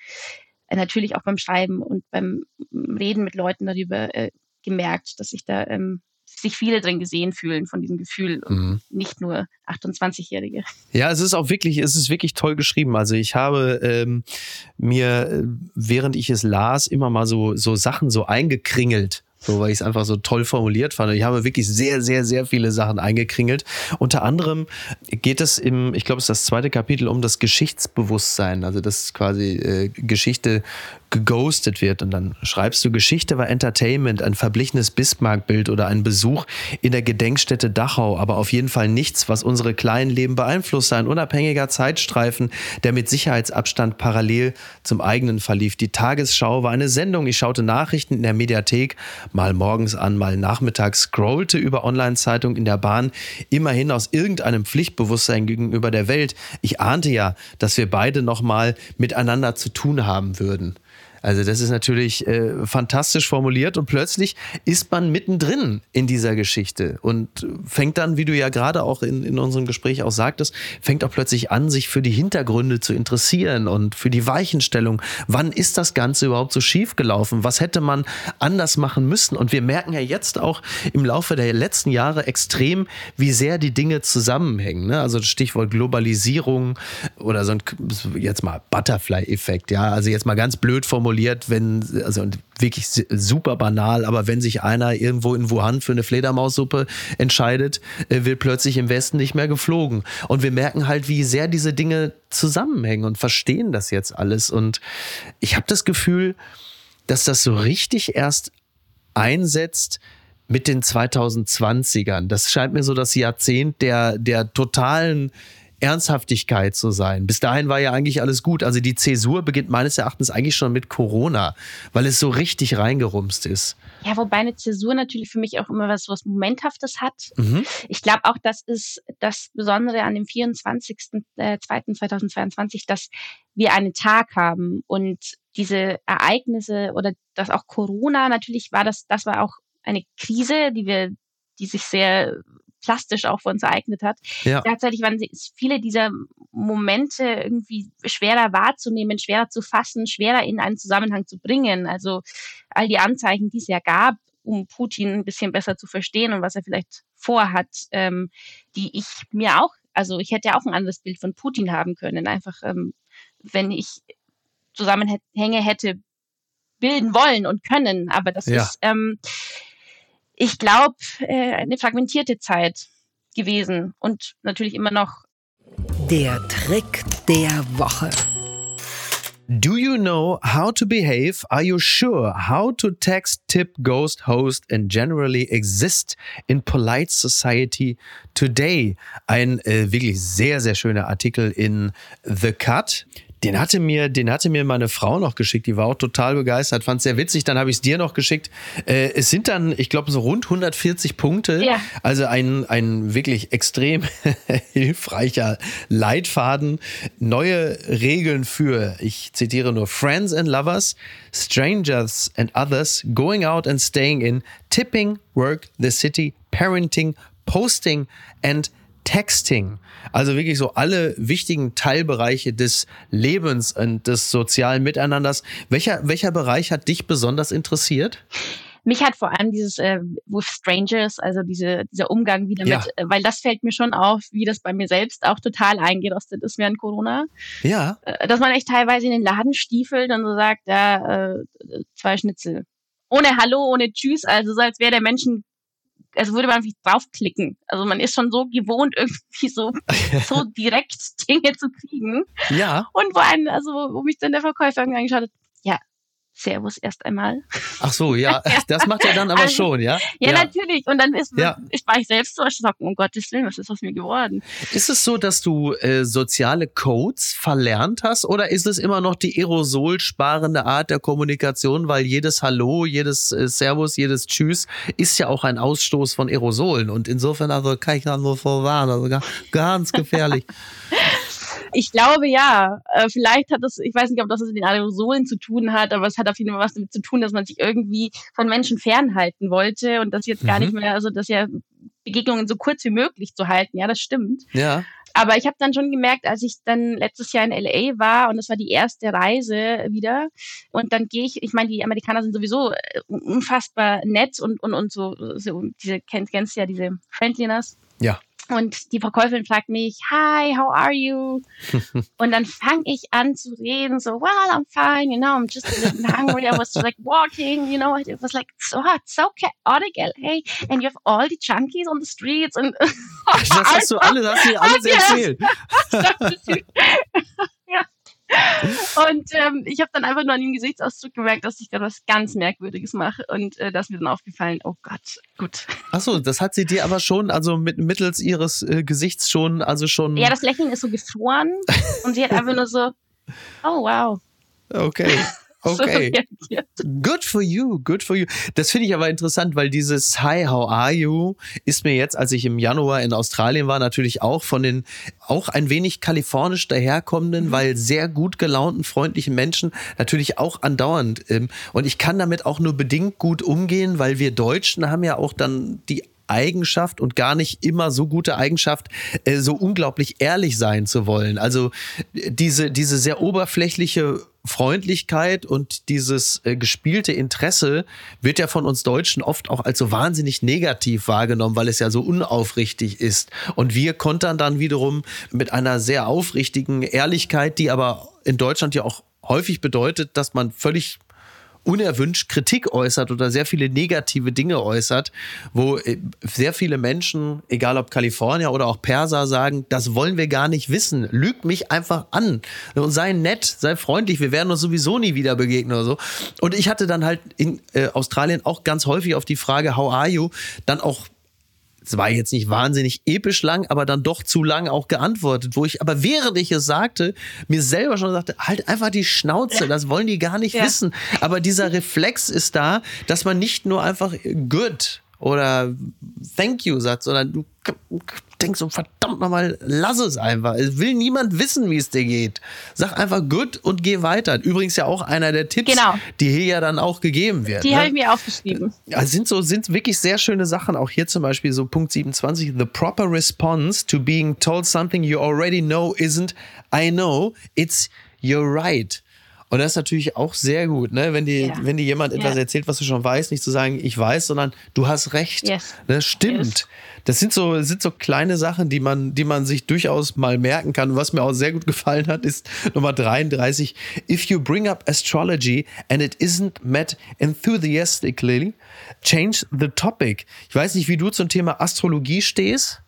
äh, natürlich auch beim Schreiben und beim Reden mit Leuten darüber äh, gemerkt, dass sich da ähm, sich viele drin gesehen fühlen von diesem Gefühl mhm. nicht nur 28-Jährige. Ja, es ist auch wirklich, es ist wirklich toll geschrieben. Also ich habe ähm, mir, äh, während ich es las, immer mal so, so Sachen so eingekringelt so weil ich es einfach so toll formuliert fand. Ich habe wirklich sehr, sehr, sehr viele Sachen eingekringelt. Unter anderem geht es im, ich glaube, es ist das zweite Kapitel um das Geschichtsbewusstsein, also dass quasi äh, Geschichte geghostet wird und dann schreibst du, Geschichte war Entertainment, ein verblichenes Bismarck-Bild oder ein Besuch in der Gedenkstätte Dachau, aber auf jeden Fall nichts, was unsere kleinen Leben beeinflusst. Ein unabhängiger Zeitstreifen, der mit Sicherheitsabstand parallel zum eigenen verlief. Die Tagesschau war eine Sendung. Ich schaute Nachrichten in der Mediathek, mal morgens an, mal nachmittags, scrollte über Online-Zeitung in der Bahn, immerhin aus irgendeinem Pflichtbewusstsein gegenüber der Welt. Ich ahnte ja, dass wir beide nochmal miteinander zu tun haben würden. Also das ist natürlich äh, fantastisch formuliert und plötzlich ist man mittendrin in dieser Geschichte und fängt dann, wie du ja gerade auch in, in unserem Gespräch auch sagtest, fängt auch plötzlich an, sich für die Hintergründe zu interessieren und für die Weichenstellung. Wann ist das Ganze überhaupt so schief gelaufen? Was hätte man anders machen müssen? Und wir merken ja jetzt auch im Laufe der letzten Jahre extrem, wie sehr die Dinge zusammenhängen. Ne? Also das Stichwort Globalisierung oder so ein, jetzt mal Butterfly-Effekt, ja, also jetzt mal ganz blöd formuliert formuliert, wenn, also wirklich super banal, aber wenn sich einer irgendwo in Wuhan für eine Fledermaussuppe entscheidet, äh, wird plötzlich im Westen nicht mehr geflogen. Und wir merken halt, wie sehr diese Dinge zusammenhängen und verstehen das jetzt alles. Und ich habe das Gefühl, dass das so richtig erst einsetzt, mit den 2020ern. Das scheint mir so das Jahrzehnt der, der totalen Ernsthaftigkeit zu sein. Bis dahin war ja eigentlich alles gut. Also die Zäsur beginnt meines Erachtens eigentlich schon mit Corona, weil es so richtig reingerumst ist. Ja, wobei eine Zäsur natürlich für mich auch immer was, was Momenthaftes hat. Mhm. Ich glaube auch, das ist das Besondere an dem 24.02.2022, äh, dass wir einen Tag haben und diese Ereignisse oder dass auch Corona natürlich war das, das war auch eine Krise, die wir, die sich sehr plastisch auch für uns ereignet hat. Ja. Gleichzeitig waren viele dieser Momente irgendwie schwerer wahrzunehmen, schwerer zu fassen, schwerer in einen Zusammenhang zu bringen. Also all die Anzeichen, die es ja gab, um Putin ein bisschen besser zu verstehen und was er vielleicht vorhat, ähm, die ich mir auch, also ich hätte ja auch ein anderes Bild von Putin haben können. Einfach, ähm, wenn ich Zusammenhänge hätte bilden wollen und können. Aber das ja. ist, ähm, ich glaube, äh, eine fragmentierte Zeit gewesen und natürlich immer noch. Der Trick der Woche. Do you know how to behave? Are you sure how to text, tip, ghost, host and generally exist in polite society today? Ein äh, wirklich sehr, sehr schöner Artikel in The Cut. Den hatte mir, den hatte mir meine Frau noch geschickt. Die war auch total begeistert, fand es sehr witzig. Dann habe ich es dir noch geschickt. Äh, es sind dann, ich glaube, so rund 140 Punkte. Ja. Also ein, ein wirklich extrem hilfreicher Leitfaden. Neue Regeln für, ich zitiere nur, Friends and Lovers, Strangers and Others, Going Out and Staying In, Tipping, Work, The City, Parenting, Posting and Texting. Also wirklich so alle wichtigen Teilbereiche des Lebens und des sozialen Miteinanders. Welcher, welcher Bereich hat dich besonders interessiert? Mich hat vor allem dieses äh, with strangers, also diese, dieser Umgang wieder ja. mit, äh, weil das fällt mir schon auf, wie das bei mir selbst auch total eingerostet ist während Corona. Ja. Äh, dass man echt teilweise in den Laden stiefelt und so sagt, ja, äh, zwei Schnitzel. Ohne Hallo, ohne Tschüss, also so als wäre der Menschen also würde man einfach draufklicken. Also man ist schon so gewohnt, irgendwie so, so direkt Dinge zu kriegen. Ja. Und wo einen, also wo mich dann der Verkäufer irgendwie angeschaut hat, Servus erst einmal. Ach so, ja, das macht er dann aber also, schon, ja? ja? ja? natürlich. Und dann ist, ja. ich war ich selbst so erschrocken, um Gottes Willen, was ist aus mir geworden? Ist es so, dass du äh, soziale Codes verlernt hast oder ist es immer noch die aerosolsparende Art der Kommunikation, weil jedes Hallo, jedes äh, Servus, jedes Tschüss ist ja auch ein Ausstoß von Aerosolen und insofern also kann ich da nur vorwarnen, also ganz gefährlich. Ich glaube ja. Äh, vielleicht hat das, ich weiß nicht, ob das mit den Aerosolen zu tun hat, aber es hat auf jeden Fall was damit zu tun, dass man sich irgendwie von Menschen fernhalten wollte und das jetzt mhm. gar nicht mehr, also dass ja Begegnungen so kurz wie möglich zu halten. Ja, das stimmt. Ja. Aber ich habe dann schon gemerkt, als ich dann letztes Jahr in LA war und das war die erste Reise wieder und dann gehe ich, ich meine, die Amerikaner sind sowieso äh, unfassbar nett und und und so, so diese kennst kennst ja diese Friendliness. Ja. Und die Verkäuferin fragt mich, hi, how are you? und dann fange ich an zu reden, so, well, I'm fine, you know, I'm just a little hungry. I was like walking, you know, it was like so hot, so chaotic LA, and you have all the junkies on the streets. Und das hast du alles, hast du alles erzählt. Und ähm, ich habe dann einfach nur an dem Gesichtsausdruck gemerkt, dass ich da was ganz Merkwürdiges mache und äh, da ist mir dann aufgefallen, oh Gott, gut. Achso, das hat sie dir aber schon, also mit, mittels ihres äh, Gesichts schon, also schon. Ja, das Lächeln ist so gefroren und sie hat einfach nur so, oh wow. Okay. Okay. Good for you, good for you. Das finde ich aber interessant, weil dieses Hi, how are you ist mir jetzt, als ich im Januar in Australien war, natürlich auch von den auch ein wenig kalifornisch daherkommenden, mhm. weil sehr gut gelaunten, freundlichen Menschen natürlich auch andauernd. Ähm, und ich kann damit auch nur bedingt gut umgehen, weil wir Deutschen haben ja auch dann die Eigenschaft und gar nicht immer so gute Eigenschaft, äh, so unglaublich ehrlich sein zu wollen. Also diese, diese sehr oberflächliche Freundlichkeit und dieses äh, gespielte Interesse wird ja von uns Deutschen oft auch als so wahnsinnig negativ wahrgenommen, weil es ja so unaufrichtig ist. Und wir kontern dann wiederum mit einer sehr aufrichtigen Ehrlichkeit, die aber in Deutschland ja auch häufig bedeutet, dass man völlig unerwünscht Kritik äußert oder sehr viele negative Dinge äußert, wo äh, sehr viele Menschen, egal ob Kalifornier oder auch Perser, sagen, das wollen wir gar nicht wissen. Lüg mich einfach an und sei nett, sei freundlich. Wir werden uns sowieso nie wieder begegnen oder so. Und ich hatte dann halt in äh, Australien auch ganz häufig auf die Frage, how are you, dann auch es war jetzt nicht wahnsinnig episch lang, aber dann doch zu lang auch geantwortet, wo ich aber während ich es sagte, mir selber schon sagte, halt einfach die Schnauze, das wollen die gar nicht ja. wissen. Aber dieser Reflex ist da, dass man nicht nur einfach good oder thank you sagt, sondern du denkst so, verdammt nochmal, lass es einfach. Es will niemand wissen, wie es dir geht. Sag einfach gut und geh weiter. Übrigens ja auch einer der Tipps, genau. die hier ja dann auch gegeben werden. Die ne? habe ich mir aufgeschrieben. Also sind so, sind wirklich sehr schöne Sachen. Auch hier zum Beispiel so Punkt 27. The proper response to being told something you already know isn't I know, it's you're right. Und das ist natürlich auch sehr gut, ne? wenn, dir, ja. wenn dir jemand etwas ja. erzählt, was du schon weißt, nicht zu sagen, ich weiß, sondern du hast recht. Yes. Ne? Stimmt. Yes. Das sind so, sind so kleine Sachen, die man, die man sich durchaus mal merken kann. was mir auch sehr gut gefallen hat, ist Nummer 33. If you bring up astrology and it isn't met enthusiastically, change the topic. Ich weiß nicht, wie du zum Thema Astrologie stehst.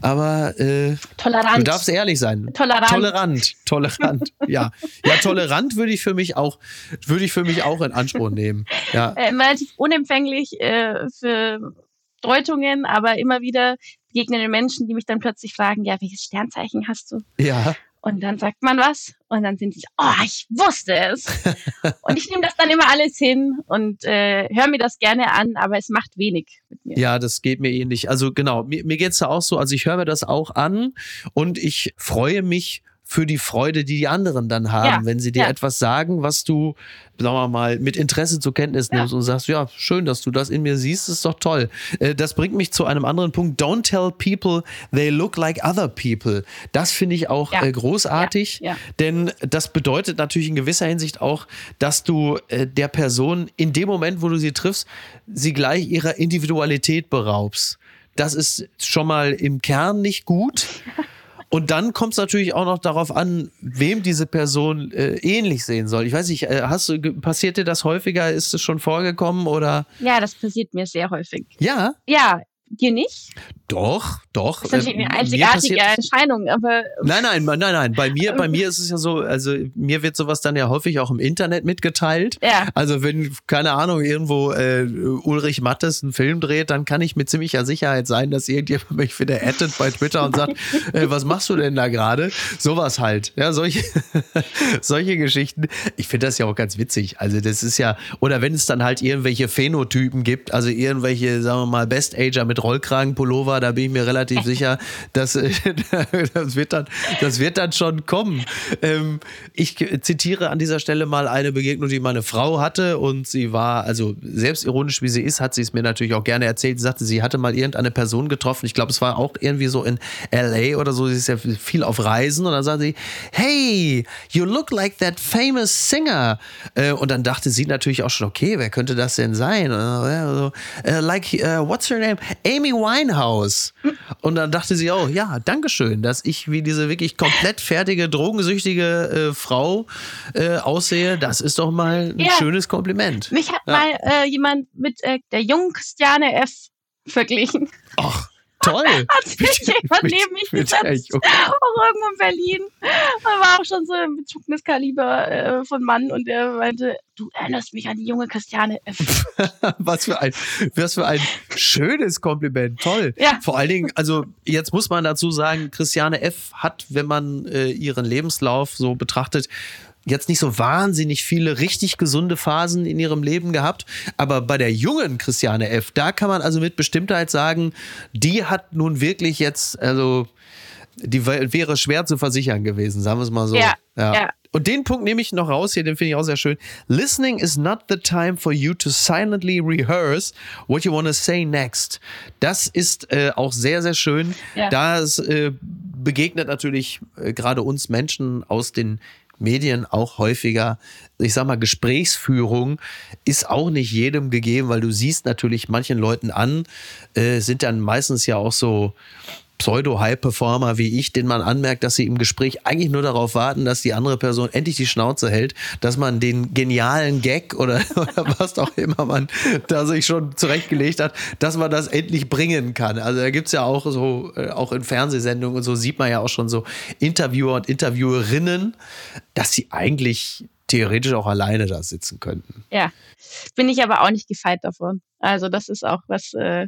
Aber äh, tolerant. du darfst ehrlich sein. Tolerant. Tolerant, tolerant. ja, ja, tolerant würde ich für mich auch, würde ich für mich auch in Anspruch nehmen. Ja. Äh, relativ unempfänglich äh, für Deutungen, aber immer wieder begegnen Menschen, die mich dann plötzlich fragen, ja, welches Sternzeichen hast du? Ja. Und dann sagt man was und dann sind sie, oh, ich wusste es. und ich nehme das dann immer alles hin und äh, höre mir das gerne an, aber es macht wenig mit mir. Ja, das geht mir ähnlich. Also genau, mir, mir geht's ja auch so, also ich höre mir das auch an und ich freue mich für die Freude, die die anderen dann haben, ja, wenn sie dir ja. etwas sagen, was du, sagen wir mal, mit Interesse zur Kenntnis nimmst ja. und sagst, ja, schön, dass du das in mir siehst, ist doch toll. Äh, das bringt mich zu einem anderen Punkt. Don't tell people they look like other people. Das finde ich auch äh, großartig, denn das bedeutet natürlich in gewisser Hinsicht auch, dass du äh, der Person in dem Moment, wo du sie triffst, sie gleich ihrer Individualität beraubst. Das ist schon mal im Kern nicht gut. Und dann kommt es natürlich auch noch darauf an, wem diese Person äh, ähnlich sehen soll. Ich weiß nicht, äh, hast du, passiert dir das häufiger? Ist es schon vorgekommen oder? Ja, das passiert mir sehr häufig. Ja? Ja, dir nicht? Doch, doch. Das ist natürlich eine äh, einzigartige Entscheidung, aber. Nein, nein, nein, nein. Bei mir, bei mir ist es ja so, also mir wird sowas dann ja häufig auch im Internet mitgeteilt. Ja. Also wenn, keine Ahnung, irgendwo äh, Ulrich Mattes einen Film dreht, dann kann ich mit ziemlicher Sicherheit sein, dass irgendjemand mich wieder addet bei Twitter und sagt, äh, was machst du denn da gerade? Sowas halt. Ja, solche, solche Geschichten. Ich finde das ja auch ganz witzig. Also das ist ja, oder wenn es dann halt irgendwelche Phänotypen gibt, also irgendwelche, sagen wir mal, Best-Ager mit Rollkragenpullover, da bin ich mir relativ sicher, dass das wird dann, das wird dann schon kommen. Ähm, ich zitiere an dieser Stelle mal eine Begegnung, die meine Frau hatte und sie war, also selbstironisch wie sie ist, hat sie es mir natürlich auch gerne erzählt. Sie sagte, sie hatte mal irgendeine Person getroffen. Ich glaube, es war auch irgendwie so in LA oder so. Sie ist ja viel auf Reisen und dann sagte sie, hey, you look like that famous singer. Äh, und dann dachte sie natürlich auch schon, okay, wer könnte das denn sein? Uh, like, uh, what's her name? Amy Winehouse. Und dann dachte sie auch, ja, Dankeschön, dass ich wie diese wirklich komplett fertige, drogensüchtige äh, Frau äh, aussehe. Das ist doch mal ein ja. schönes Kompliment. Mich hat ja. mal äh, jemand mit äh, der jungen Christiane F. verglichen. Ach. Toll. Hat sich jemand neben mich gesetzt. Auch irgendwo in Berlin. Er war auch schon so ein bezogenes Kaliber äh, von Mann und er meinte, du erinnerst mich an die junge Christiane F. was, für ein, was für ein schönes Kompliment. Toll. Ja. Vor allen Dingen, also jetzt muss man dazu sagen, Christiane F. hat, wenn man äh, ihren Lebenslauf so betrachtet, jetzt nicht so wahnsinnig viele richtig gesunde Phasen in ihrem Leben gehabt. Aber bei der jungen Christiane F., da kann man also mit Bestimmtheit sagen, die hat nun wirklich jetzt, also die wäre schwer zu versichern gewesen, sagen wir es mal so. Ja, ja. ja. Und den Punkt nehme ich noch raus hier, den finde ich auch sehr schön. Listening is not the time for you to silently rehearse what you want to say next. Das ist äh, auch sehr, sehr schön. Ja. Das äh, begegnet natürlich äh, gerade uns Menschen aus den Medien auch häufiger, ich sag mal, Gesprächsführung ist auch nicht jedem gegeben, weil du siehst natürlich manchen Leuten an, äh, sind dann meistens ja auch so Pseudo-High-Performer wie ich, den man anmerkt, dass sie im Gespräch eigentlich nur darauf warten, dass die andere Person endlich die Schnauze hält, dass man den genialen Gag oder, oder was auch immer man da sich schon zurechtgelegt hat, dass man das endlich bringen kann. Also da gibt es ja auch so, äh, auch in Fernsehsendungen und so sieht man ja auch schon so Interviewer und Interviewerinnen, dass sie eigentlich theoretisch auch alleine da sitzen könnten. Ja, bin ich aber auch nicht gefeit davon. Also das ist auch was, äh,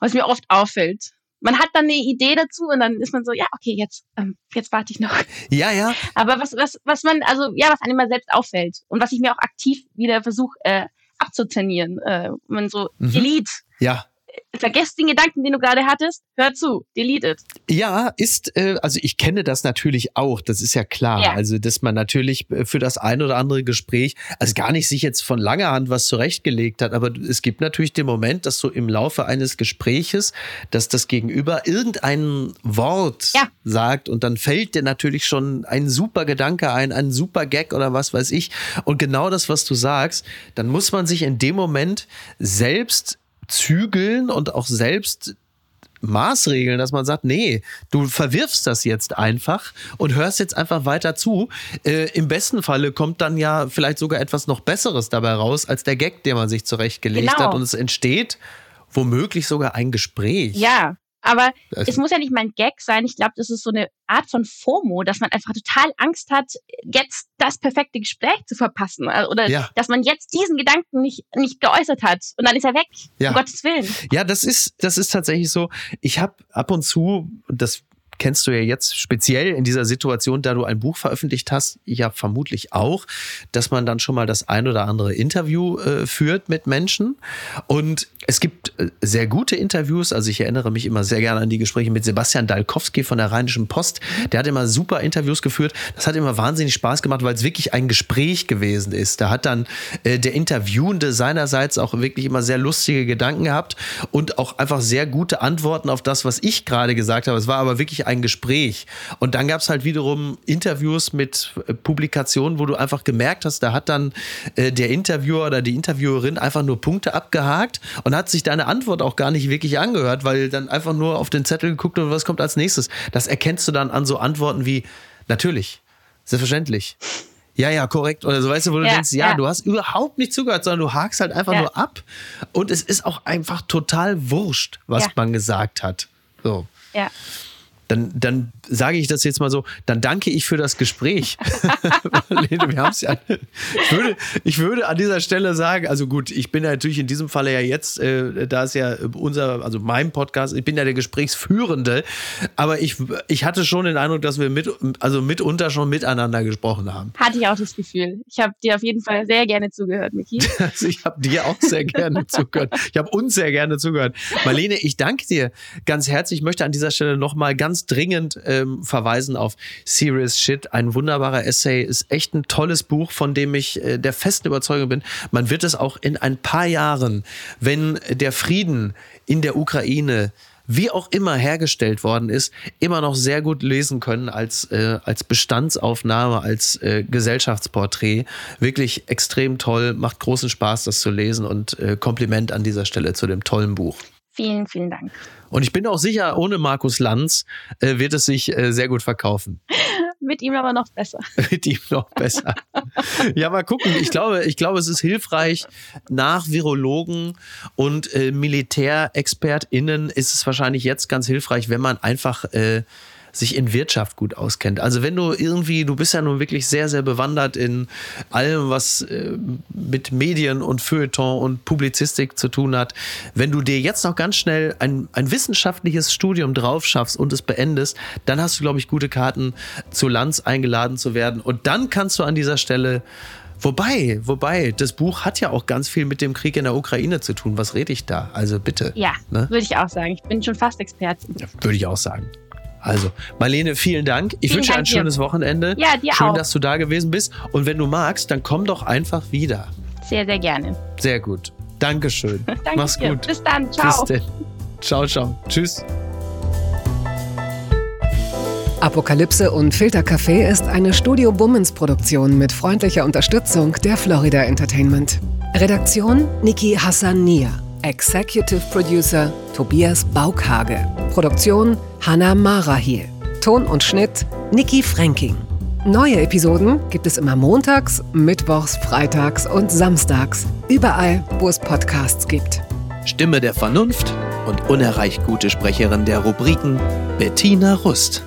was mir oft auffällt man hat dann eine Idee dazu und dann ist man so, ja, okay, jetzt, ähm, jetzt warte ich noch. Ja, ja. Aber was, was, was man, also ja, was einem immer selbst auffällt und was ich mir auch aktiv wieder versuche äh, abzutrainieren, äh, man so mhm. Elite. Ja vergesst den Gedanken, den du gerade hattest, hör zu, delete it. Ja, ist, äh, also ich kenne das natürlich auch, das ist ja klar. Ja. Also, dass man natürlich äh, für das ein oder andere Gespräch, also gar nicht sich jetzt von langer Hand was zurechtgelegt hat, aber es gibt natürlich den Moment, dass so im Laufe eines Gespräches, dass das Gegenüber irgendein Wort ja. sagt und dann fällt dir natürlich schon ein super Gedanke ein, ein super Gag oder was weiß ich. Und genau das, was du sagst, dann muss man sich in dem Moment selbst zügeln und auch selbst Maßregeln, dass man sagt, nee, du verwirfst das jetzt einfach und hörst jetzt einfach weiter zu. Äh, Im besten Falle kommt dann ja vielleicht sogar etwas noch Besseres dabei raus, als der Gag, den man sich zurechtgelegt genau. hat. Und es entsteht womöglich sogar ein Gespräch. Ja, Aber es muss ja nicht mal ein Gag sein. Ich glaube, das ist so eine Art von FOMO, dass man einfach total Angst hat, jetzt das perfekte Gespräch zu verpassen. Äh, oder ja. dass man jetzt diesen Gedanken nicht, nicht geäußert hat. Und dann ist er weg. Ja. Um Gottes Willen. Ja, das ist, das ist tatsächlich so. Ich habe ab und zu, das kennst du ja jetzt speziell in dieser Situation, da du ein Buch veröffentlicht hast, ja vermutlich auch, dass man dann schon mal das ein oder andere Interview äh, führt mit Menschen. Und es gibt äh, sehr gute Interviews. Also ich erinnere mich immer sehr gerne an die Gespräche mit Sebastian Dalkowski von der Rheinischen Post. Der hat immer super Interviews geführt. Das hat immer wahnsinnig Spaß gemacht, weil es wirklich ein Gespräch gewesen ist. Da hat dann äh, der Interviewende seinerseits auch wirklich immer sehr lustige Gedanken gehabt und auch einfach sehr gute Antworten auf das, was ich gerade gesagt habe. Es war aber wirklich ein Gespräch. Und dann gab es halt wiederum Interviews mit äh, Publikationen, wo du einfach gemerkt hast, da hat dann äh, der Interviewer oder die Interviewerin einfach nur Punkte abgehakt und hat sich deine Antwort auch gar nicht wirklich angehört, weil dann einfach nur auf den Zettel geguckt und was kommt als nächstes. Das erkennst du dann an so Antworten wie natürlich, selbstverständlich. Ja, ja, korrekt. Oder so, weißt du, wo du ja, denkst, ja, ja, du hast überhaupt nicht zugehört, sondern du hakst halt einfach ja. nur ab. Und es ist auch einfach total wurscht, was man gesagt hat. So. Ja dann, dann sage ich das jetzt mal so, dann danke ich für das Gespräch. wir haben es ja. Ich würde, ich würde an dieser Stelle sagen, also gut, ich bin natürlich in diesem Falle ja jetzt, äh, da ist ja unser, also mein Podcast, ich bin ja der Gesprächsführende, aber ich, ich hatte schon den Eindruck, dass wir mit, also mitunter schon miteinander gesprochen haben. Hatte ich auch das Gefühl. Ich habe dir auf jeden Fall sehr gerne zugehört, Miki. Also ich habe dir auch sehr gerne zugehört. Ich habe uns sehr gerne zugehört. Marlene, ich danke dir ganz herzlich. Ich möchte an dieser Stelle nochmal ganz ganz dringend ähm, verweisen auf Serious Shit. Ein wunderbarer Essay, ist echt ein tolles Buch, von dem ich äh, der festen Überzeugung bin, man wird es auch in ein paar Jahren, wenn der Frieden in der Ukraine wie auch immer hergestellt worden ist, immer noch sehr gut lesen können als, äh, als Bestandsaufnahme, als äh, Gesellschaftsporträt. Wirklich extrem toll, macht großen Spaß, das zu lesen und äh, Kompliment an dieser Stelle zu dem tollen Buch. Vielen, vielen Dank. Und ich bin auch sicher, ohne Markus Lanz äh, wird es sich äh, sehr gut verkaufen. Mit ihm aber noch besser. Mit ihm noch besser. ja, mal gucken. Ich glaube, ich glaube, es ist hilfreich. Nach Virologen und äh, MilitärexpertInnen ist es wahrscheinlich jetzt ganz hilfreich, wenn man einfach äh, sich in Wirtschaft gut auskennt. Also wenn du irgendwie, du bist ja nun wirklich sehr, sehr bewandert in allem, was äh, mit Medien und Feuilleton und Publizistik zu tun hat. Wenn du dir jetzt noch ganz schnell ein, ein wissenschaftliches Studium drauf schaffst und es beendest, dann hast du, glaube ich, gute Karten, zu Lanz eingeladen zu werden. Und dann kannst du an dieser Stelle Wobei, wobei, das Buch hat ja auch ganz viel mit dem Krieg in der Ukraine zu tun. Was rede ich da? Also bitte. Ja, ne? würde ich auch sagen. Ich bin schon fast Expertin. Ja, würde ich auch sagen. Also, Marlene, vielen Dank. Ich vielen wünsche Dank ein schönes dir. Wochenende. Ja, dir Schön, auch. dass du da gewesen bist. Und wenn du magst, dann komm doch einfach wieder. Sehr, sehr gerne. Sehr gut. Dankeschön. Danke Mach's dir. gut. Bis dann. Ciao. Bis denn. Ciao, ciao. Tschüss. Apokalypse und Filtercafé ist eine Studio Bummens Produktion mit freundlicher Unterstützung der Florida Entertainment. Redaktion Niki Hassania. Executive Producer Tobias Baukhage. Produktion Hanna Marahiel. Ton und Schnitt Niki Fränking. Neue Episoden gibt es immer montags, mittwochs, freitags und samstags. Überall, wo es Podcasts gibt. Stimme der Vernunft und unerreicht gute Sprecherin der Rubriken Bettina Rust.